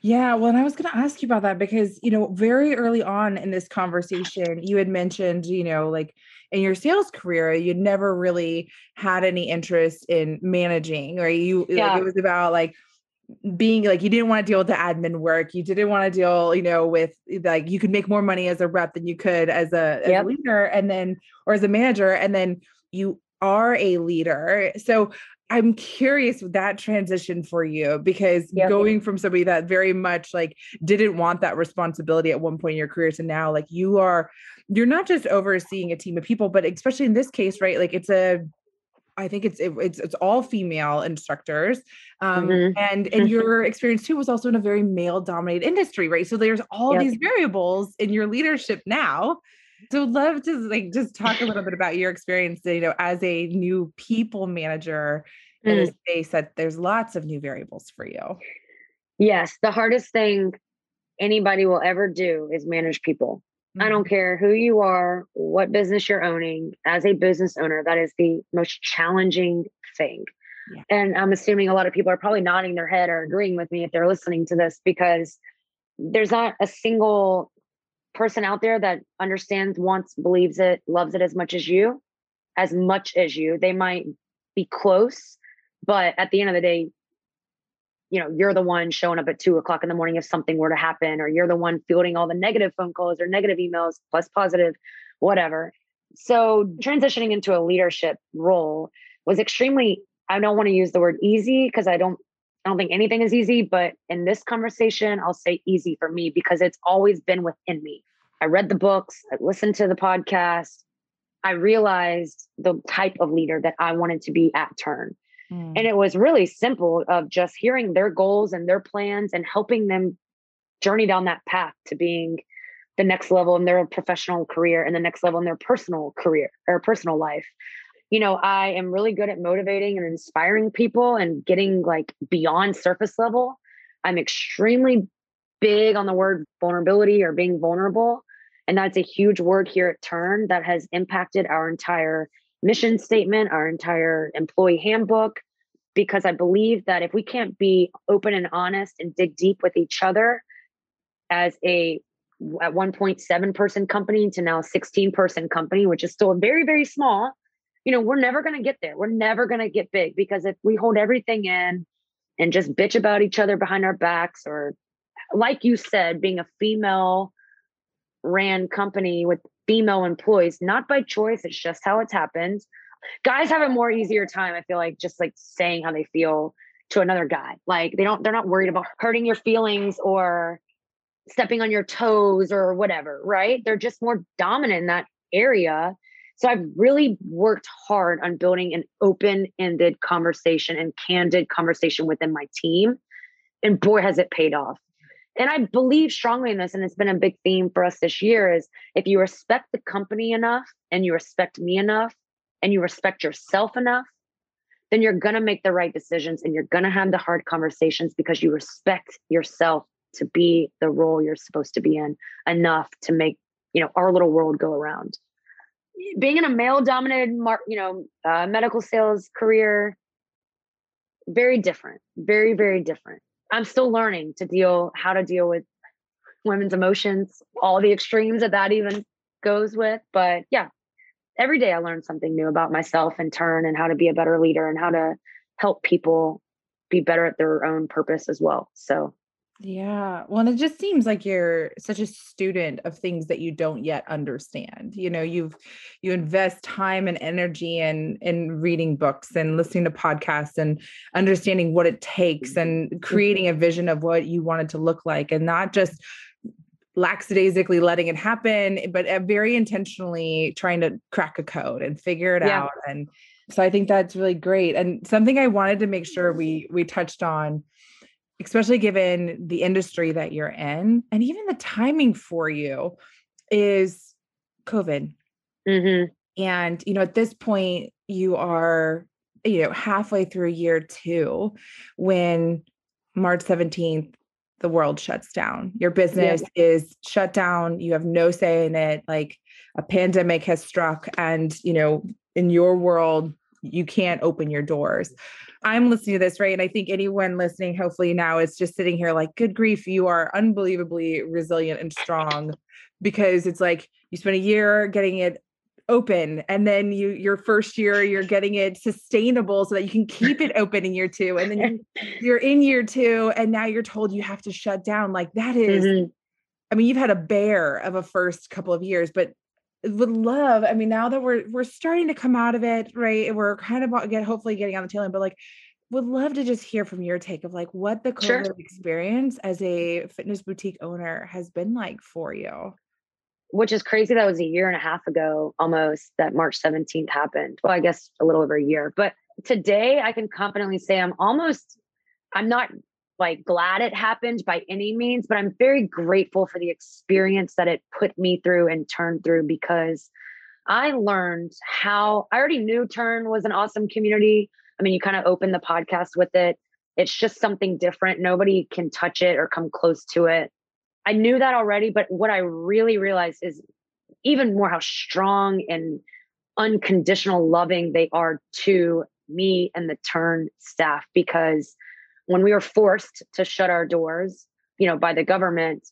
Yeah, well, and I was going to ask you about that because, you know, very early on in this conversation, you had mentioned, you know, like in your sales career, you'd never really had any interest in managing, right? You, yeah. like, it was about like, being like you didn't want to deal with the admin work you didn't want to deal you know with like you could make more money as a rep than you could as a, as yep. a leader and then or as a manager and then you are a leader so I'm curious with that transition for you because yep. going from somebody that very much like didn't want that responsibility at one point in your career to now, like you are, you're not just overseeing a team of people, but especially in this case, right? Like it's a, I think it's it, it's it's all female instructors, um, mm-hmm. and and your experience too was also in a very male dominated industry, right? So there's all yep. these variables in your leadership now so love to like just talk a little bit about your experience, you know, as a new people manager mm. in a space that there's lots of new variables for you. Yes, the hardest thing anybody will ever do is manage people. Mm. I don't mm-hmm. care who you are, what business you're owning. As a business owner, that is the most challenging thing. Yeah. And I'm assuming a lot of people are probably nodding their head or agreeing with me if they're listening to this because there's not a single person out there that understands, wants, believes it, loves it as much as you, as much as you. They might be close, but at the end of the day, you know, you're the one showing up at two o'clock in the morning if something were to happen, or you're the one fielding all the negative phone calls or negative emails plus positive, whatever. So transitioning into a leadership role was extremely, I don't want to use the word easy because I don't I don't think anything is easy, but in this conversation, I'll say easy for me because it's always been within me. I read the books, I listened to the podcast, I realized the type of leader that I wanted to be at turn. Mm. And it was really simple of just hearing their goals and their plans and helping them journey down that path to being the next level in their professional career and the next level in their personal career or personal life. You know, I am really good at motivating and inspiring people and getting like beyond surface level. I'm extremely big on the word vulnerability or being vulnerable. And that's a huge word here at Turn that has impacted our entire mission statement, our entire employee handbook, because I believe that if we can't be open and honest and dig deep with each other as a at 1.7 person company to now 16 person company, which is still very, very small, you know, we're never going to get there. We're never going to get big because if we hold everything in and just bitch about each other behind our backs, or like you said, being a female ran company with female employees, not by choice. It's just how it's happened. Guys have a more easier time, I feel like, just like saying how they feel to another guy. Like they don't, they're not worried about hurting your feelings or stepping on your toes or whatever, right? They're just more dominant in that area. So I've really worked hard on building an open ended conversation and candid conversation within my team. And boy, has it paid off and I believe strongly in this, and it's been a big theme for us this year is if you respect the company enough and you respect me enough and you respect yourself enough, then you're going to make the right decisions and you're going to have the hard conversations because you respect yourself to be the role you're supposed to be in enough to make, you know, our little world go around. Being in a male dominated, you know, uh, medical sales career, very different, very, very different I'm still learning to deal how to deal with women's emotions, all the extremes that that even goes with. But yeah, every day I learn something new about myself in turn and how to be a better leader and how to help people be better at their own purpose as well. So yeah. Well, and it just seems like you're such a student of things that you don't yet understand. You know, you've you invest time and energy in in reading books and listening to podcasts and understanding what it takes and mm-hmm. creating a vision of what you want it to look like and not just lackadaisically letting it happen, but uh, very intentionally trying to crack a code and figure it yeah. out. And so I think that's really great. And something I wanted to make sure we we touched on especially given the industry that you're in and even the timing for you is COVID. Mm-hmm. And, you know, at this point, you are, you know, halfway through year two when March 17th, the world shuts down. Your business yeah. is shut down. You have no say in it. Like a pandemic has struck, and, you know, in your world, you can't open your doors. I'm listening to this, right? And I think anyone listening, hopefully now is just sitting here like, good grief, you are unbelievably resilient and strong because it's like you spent a year getting it open and then you your first year you're getting it sustainable so that you can keep it open in year two and then you, you're in year two and now you're told you have to shut down like that is, mm-hmm. i mean you've had a bear of a first couple of years but would love i mean now that we're we're starting to come out of it right we're kind of uh, get hopefully getting on the tail end but like would love to just hear from your take of like what the COVID sure. experience as a fitness boutique owner has been like for you which is crazy that was a year and a half ago almost that march 17th happened well i guess a little over a year but today i can confidently say i'm almost i'm not like glad it happened by any means, but I'm very grateful for the experience that it put me through and turned through because I learned how I already knew Turn was an awesome community. I mean, you kind of open the podcast with it. It's just something different. Nobody can touch it or come close to it. I knew that already, but what I really realized is even more how strong and unconditional loving they are to me and the Turn staff because when we were forced to shut our doors, you know, by the government,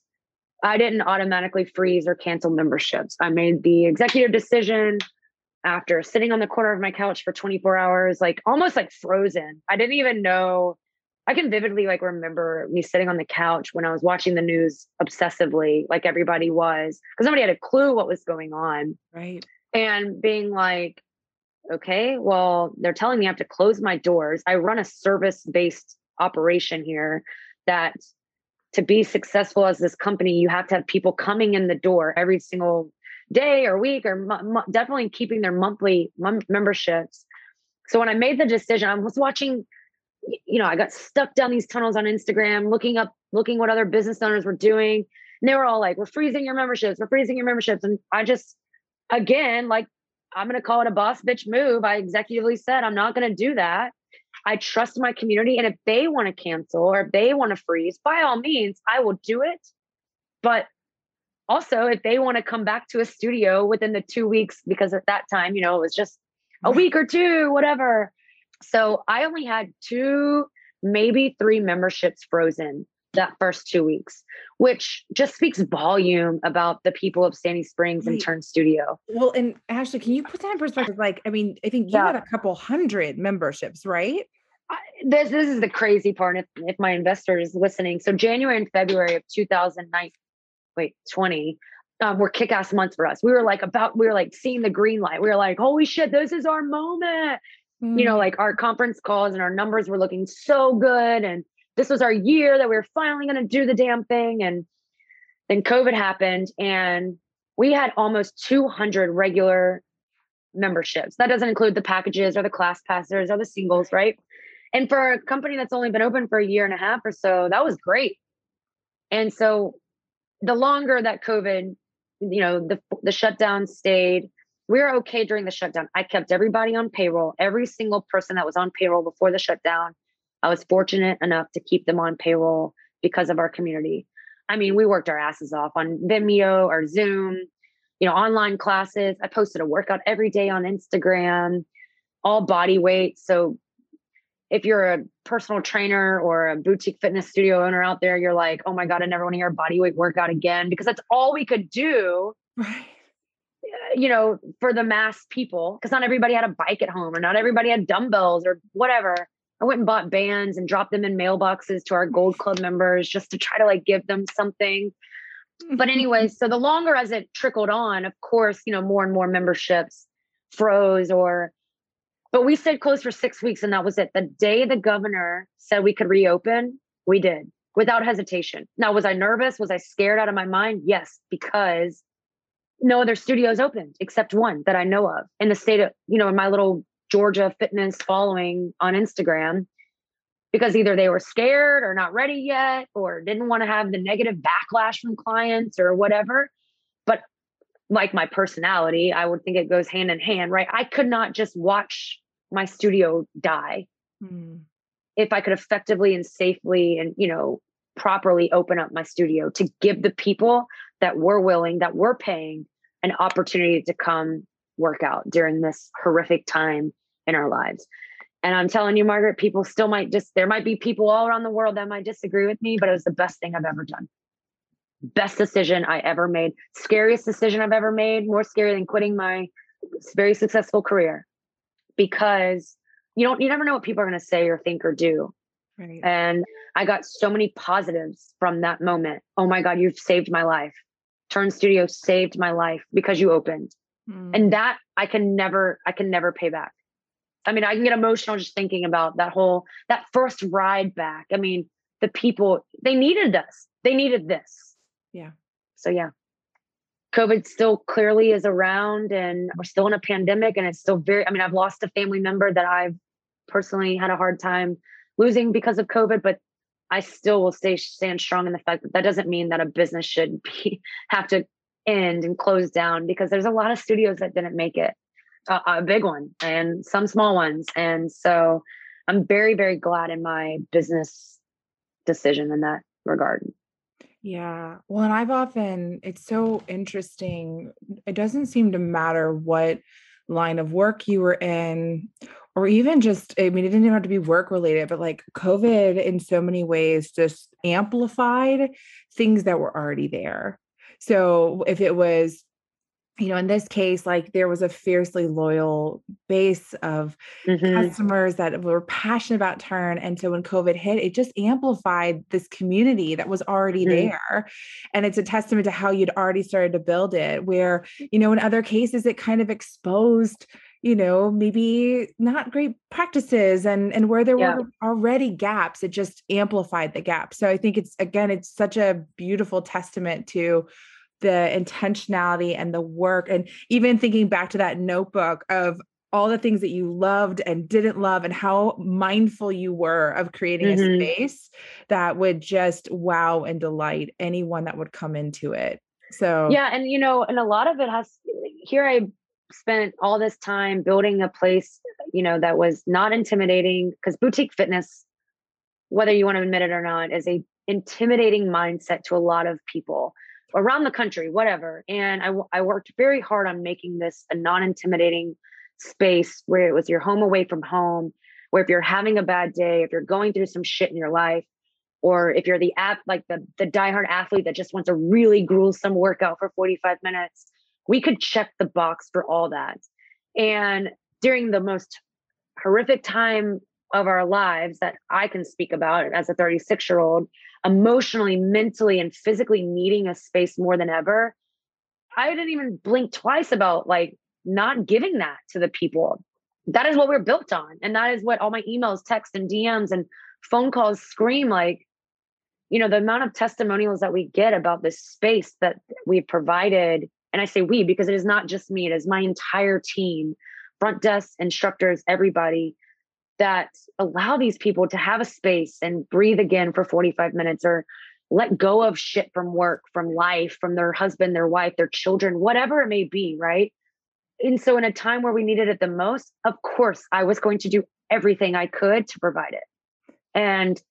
I didn't automatically freeze or cancel memberships. I made the executive decision after sitting on the corner of my couch for 24 hours, like almost like frozen. I didn't even know I can vividly like remember me sitting on the couch when I was watching the news obsessively, like everybody was, because nobody had a clue what was going on. Right. And being like, okay, well, they're telling me I have to close my doors. I run a service based operation here that to be successful as this company, you have to have people coming in the door every single day or week or definitely keeping their monthly memberships. So when I made the decision, I was watching, you know, I got stuck down these tunnels on Instagram, looking up, looking what other business owners were doing. And they were all like, we're freezing your memberships, we're freezing your memberships. And I just, again, like, I'm going to call it a boss bitch move. I executively said, I'm not going to do that. I trust my community. And if they want to cancel or if they want to freeze, by all means, I will do it. But also, if they want to come back to a studio within the two weeks, because at that time, you know, it was just a week or two, whatever. So I only had two, maybe three memberships frozen that first two weeks, which just speaks volume about the people of Sandy Springs and Turn Studio. Well, and Ashley, can you put that in perspective? Like, I mean, I think you yeah. had a couple hundred memberships, right? I, this this is the crazy part. If, if my investor is listening, so January and February of 2009, wait, 20, um, were kick ass months for us. We were like about, we were like seeing the green light. We were like, holy shit, this is our moment. Mm. You know, mm. like our conference calls and our numbers were looking so good. And this was our year that we were finally going to do the damn thing. And then COVID happened and we had almost 200 regular memberships. That doesn't include the packages or the class passes or the singles, right? And for a company that's only been open for a year and a half or so, that was great. And so the longer that COVID, you know, the the shutdown stayed, we were okay during the shutdown. I kept everybody on payroll, every single person that was on payroll before the shutdown. I was fortunate enough to keep them on payroll because of our community. I mean, we worked our asses off on Vimeo or Zoom, you know, online classes. I posted a workout every day on Instagram, all body weight. So if you're a personal trainer or a boutique fitness studio owner out there, you're like, oh my God, I never want to hear a body weight workout again because that's all we could do. Right. Uh, you know, for the mass people, because not everybody had a bike at home or not everybody had dumbbells or whatever. I went and bought bands and dropped them in mailboxes to our gold club members just to try to like give them something. But anyway, so the longer as it trickled on, of course, you know, more and more memberships froze or but we stayed closed for six weeks and that was it. The day the governor said we could reopen, we did without hesitation. Now, was I nervous? Was I scared out of my mind? Yes, because no other studios opened except one that I know of in the state of, you know, in my little Georgia fitness following on Instagram because either they were scared or not ready yet or didn't want to have the negative backlash from clients or whatever. But like my personality, I would think it goes hand in hand, right? I could not just watch my studio die. Hmm. If I could effectively and safely and, you know, properly open up my studio to give the people that were willing, that were paying an opportunity to come work out during this horrific time in our lives. And I'm telling you, Margaret, people still might just, there might be people all around the world that might disagree with me, but it was the best thing I've ever done best decision I ever made, scariest decision I've ever made, more scary than quitting my very successful career because you don't you never know what people are going to say or think or do. Right. And I got so many positives from that moment. Oh my god, you've saved my life. Turn Studio saved my life because you opened. Mm. And that I can never I can never pay back. I mean, I can get emotional just thinking about that whole that first ride back. I mean, the people they needed us. They needed this yeah. So yeah. COVID still clearly is around and we're still in a pandemic and it's still very I mean I've lost a family member that I've personally had a hard time losing because of COVID but I still will stay stand strong in the fact that that doesn't mean that a business should be have to end and close down because there's a lot of studios that didn't make it a big one and some small ones and so I'm very very glad in my business decision in that regard. Yeah. Well, and I've often, it's so interesting. It doesn't seem to matter what line of work you were in, or even just, I mean, it didn't even have to be work related, but like COVID in so many ways just amplified things that were already there. So if it was you know, in this case, like there was a fiercely loyal base of mm-hmm. customers that were passionate about Turn. And so when COVID hit, it just amplified this community that was already mm-hmm. there. And it's a testament to how you'd already started to build it, where, you know, in other cases, it kind of exposed you know maybe not great practices and and where there yeah. were already gaps it just amplified the gap so i think it's again it's such a beautiful testament to the intentionality and the work and even thinking back to that notebook of all the things that you loved and didn't love and how mindful you were of creating mm-hmm. a space that would just wow and delight anyone that would come into it so yeah and you know and a lot of it has here i spent all this time building a place you know that was not intimidating because boutique fitness whether you want to admit it or not is a intimidating mindset to a lot of people around the country, whatever. And I, I worked very hard on making this a non intimidating space where it was your home away from home, where if you're having a bad day, if you're going through some shit in your life, or if you're the app like the the diehard athlete that just wants a really gruesome workout for 45 minutes, we could check the box for all that. And during the most horrific time of our lives that I can speak about as a 36 year old, emotionally, mentally, and physically needing a space more than ever, I didn't even blink twice about like not giving that to the people. That is what we're built on. And that is what all my emails, texts, and DMs and phone calls scream like, you know, the amount of testimonials that we get about this space that we've provided. And I say we because it is not just me, it is my entire team, front desk, instructors, everybody that allow these people to have a space and breathe again for 45 minutes or let go of shit from work, from life, from their husband, their wife, their children, whatever it may be, right? And so, in a time where we needed it the most, of course, I was going to do everything I could to provide it. And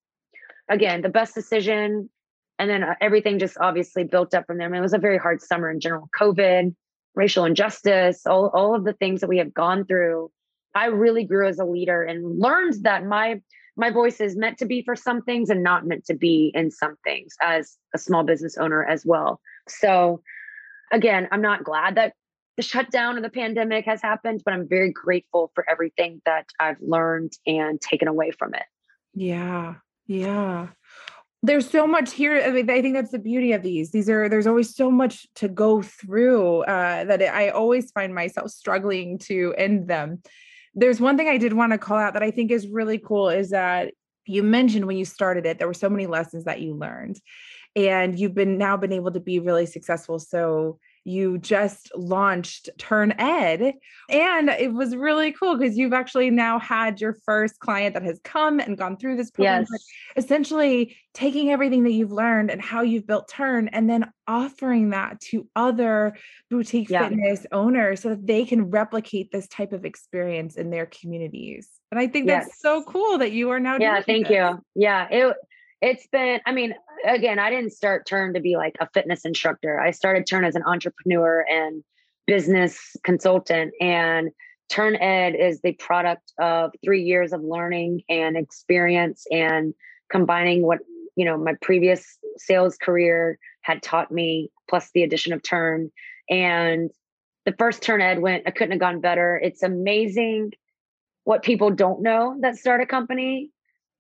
again, the best decision, and then uh, everything just obviously built up from there. I mean, it was a very hard summer in general COVID, racial injustice, all, all of the things that we have gone through I really grew as a leader and learned that my my voice is meant to be for some things and not meant to be in some things as a small business owner as well. So again, I'm not glad that the shutdown of the pandemic has happened, but I'm very grateful for everything that I've learned and taken away from it. Yeah. Yeah. There's so much here. I mean, I think that's the beauty of these. These are there's always so much to go through uh, that I always find myself struggling to end them there's one thing I did want to call out that I think is really cool is that you mentioned when you started it, there were so many lessons that you learned and you've been now been able to be really successful. So you just launched Turn Ed. And it was really cool because you've actually now had your first client that has come and gone through this program. Yes. Essentially taking everything that you've learned and how you've built Turn and then offering that to other boutique yeah. fitness owners so that they can replicate this type of experience in their communities. And I think that's so cool that you are now Yeah, thank this. you. Yeah, it it's been i mean again i didn't start turn to be like a fitness instructor. I started turn as an entrepreneur and business consultant and turn ed is the product of three years of learning and experience and combining what you know my previous sales career had taught me plus the addition of turn. And the first turn ed went i couldn't have gone better. It's amazing what people don't know that start a company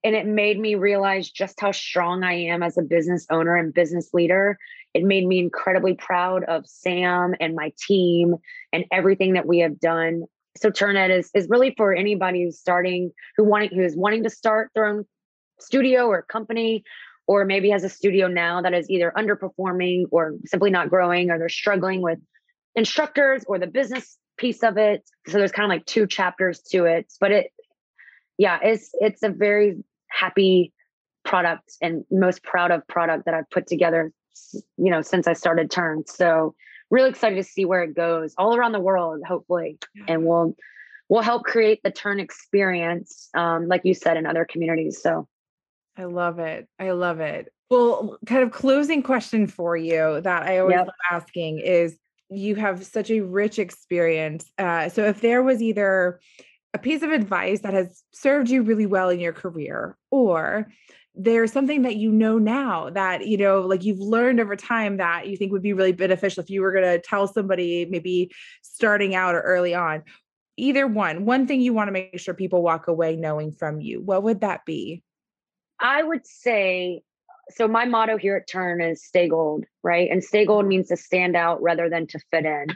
and it made me realize just how strong I am as a business owner and business leader. It made me incredibly proud of Sam and my team and everything that we have done. So Turn Ed is is really for anybody who's starting, who wanting who is wanting to start their own studio or company, or maybe has a studio now that is either underperforming or simply not growing, or they're struggling with instructors or the business piece of it. So there's kind of like two chapters to it, but it yeah, it's it's a very happy product and most proud of product that I've put together, you know, since I started Turn. So really excited to see where it goes all around the world, hopefully. And we'll we'll help create the Turn experience, um, like you said, in other communities. So I love it. I love it. Well, kind of closing question for you that I always yep. love asking is you have such a rich experience. Uh, so if there was either a piece of advice that has served you really well in your career or there's something that you know now that you know like you've learned over time that you think would be really beneficial if you were going to tell somebody maybe starting out or early on. Either one one thing you want to make sure people walk away knowing from you what would that be? I would say so my motto here at turn is stay gold right? And stay gold means to stand out rather than to fit in.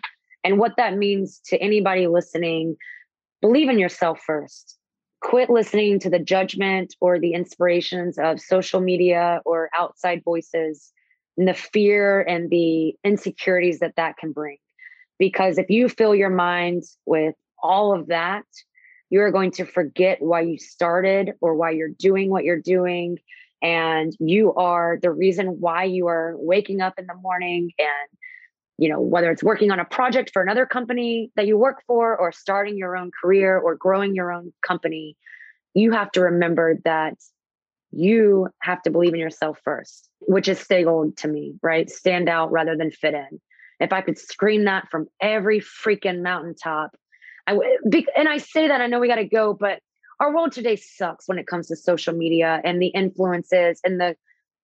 And what that means to anybody listening believe in yourself first. Quit listening to the judgment or the inspirations of social media or outside voices and the fear and the insecurities that that can bring. Because if you fill your mind with all of that you're going to forget why you started or why you're doing what you're doing. And you are the reason why you are waking up in the morning and you know whether it's working on a project for another company that you work for or starting your own career or growing your own company you have to remember that you have to believe in yourself first which is stay gold to me right? Stand out rather than fit in. If i could scream that from every freaking mountaintop i would and i say that i know we got to go but our world today sucks when it comes to social media and the influences and the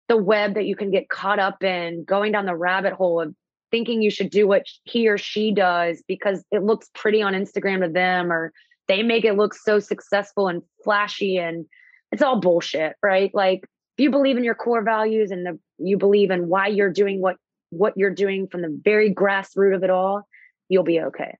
the web that you can get caught up in going down the rabbit hole of thinking you should do what he or she does because it looks pretty on Instagram to them or they make it look so successful and flashy and it's all bullshit, right? Like if you believe in your core values and the, you believe in why you're doing what what you're doing from the very grassroots of it all, you'll be okay.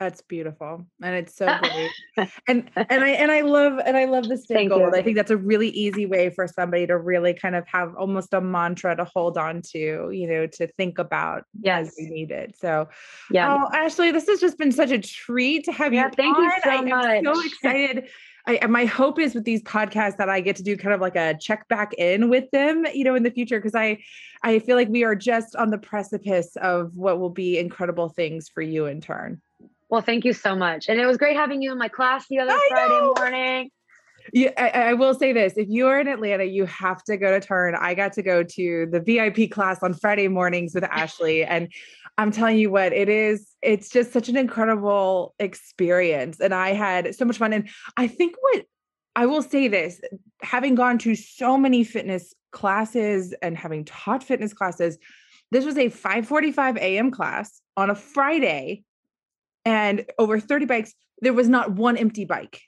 That's beautiful. And it's so great. and and I and I love and I love the stay gold. I think that's a really easy way for somebody to really kind of have almost a mantra to hold on to, you know, to think about yes. as we need it. So yeah. Oh, Ashley, this has just been such a treat to have yeah, you. Thank on. you so I much. so excited. I, my hope is with these podcasts that I get to do kind of like a check back in with them, you know, in the future, because I, I feel like we are just on the precipice of what will be incredible things for you in turn. Well, thank you so much. And it was great having you in my class the other I Friday know. morning. Yeah, I, I, will say this: if you are in Atlanta, you have to go to Turn. I got to go to the VIP class on Friday mornings with Ashley, and I'm telling you what, it is. It's just such an incredible experience, and I had so much fun. And I think what I will say this: having gone to so many fitness classes and having taught fitness classes, this was a 5:45 a.m. class on a Friday and over 30 bikes. There was not one empty bike,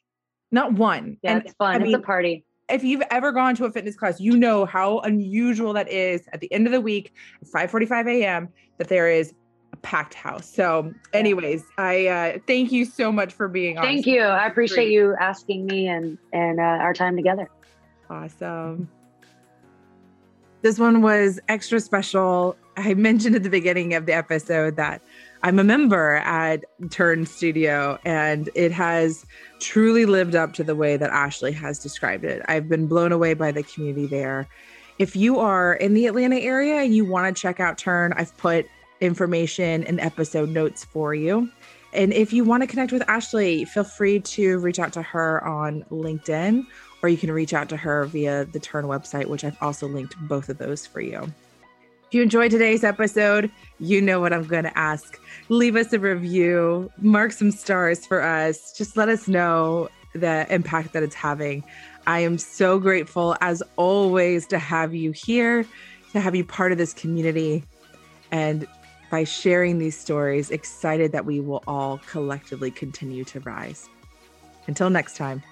not one. Yeah, and, it's fun. I it's mean, a party. If you've ever gone to a fitness class, you know how unusual that is at the end of the week, 5:45 a.m., that there is a packed house. So, anyways, I uh, thank you so much for being on. Thank you. I appreciate Great. you asking me and and uh, our time together. Awesome. This one was extra special. I mentioned at the beginning of the episode that I'm a member at Turn Studio, and it has truly lived up to the way that Ashley has described it. I've been blown away by the community there. If you are in the Atlanta area and you want to check out Turn, I've put information and episode notes for you. And if you want to connect with Ashley, feel free to reach out to her on LinkedIn, or you can reach out to her via the Turn website, which I've also linked both of those for you. If you enjoyed today's episode, you know what I'm going to ask. Leave us a review, mark some stars for us. Just let us know the impact that it's having. I am so grateful, as always, to have you here, to have you part of this community. And by sharing these stories, excited that we will all collectively continue to rise. Until next time.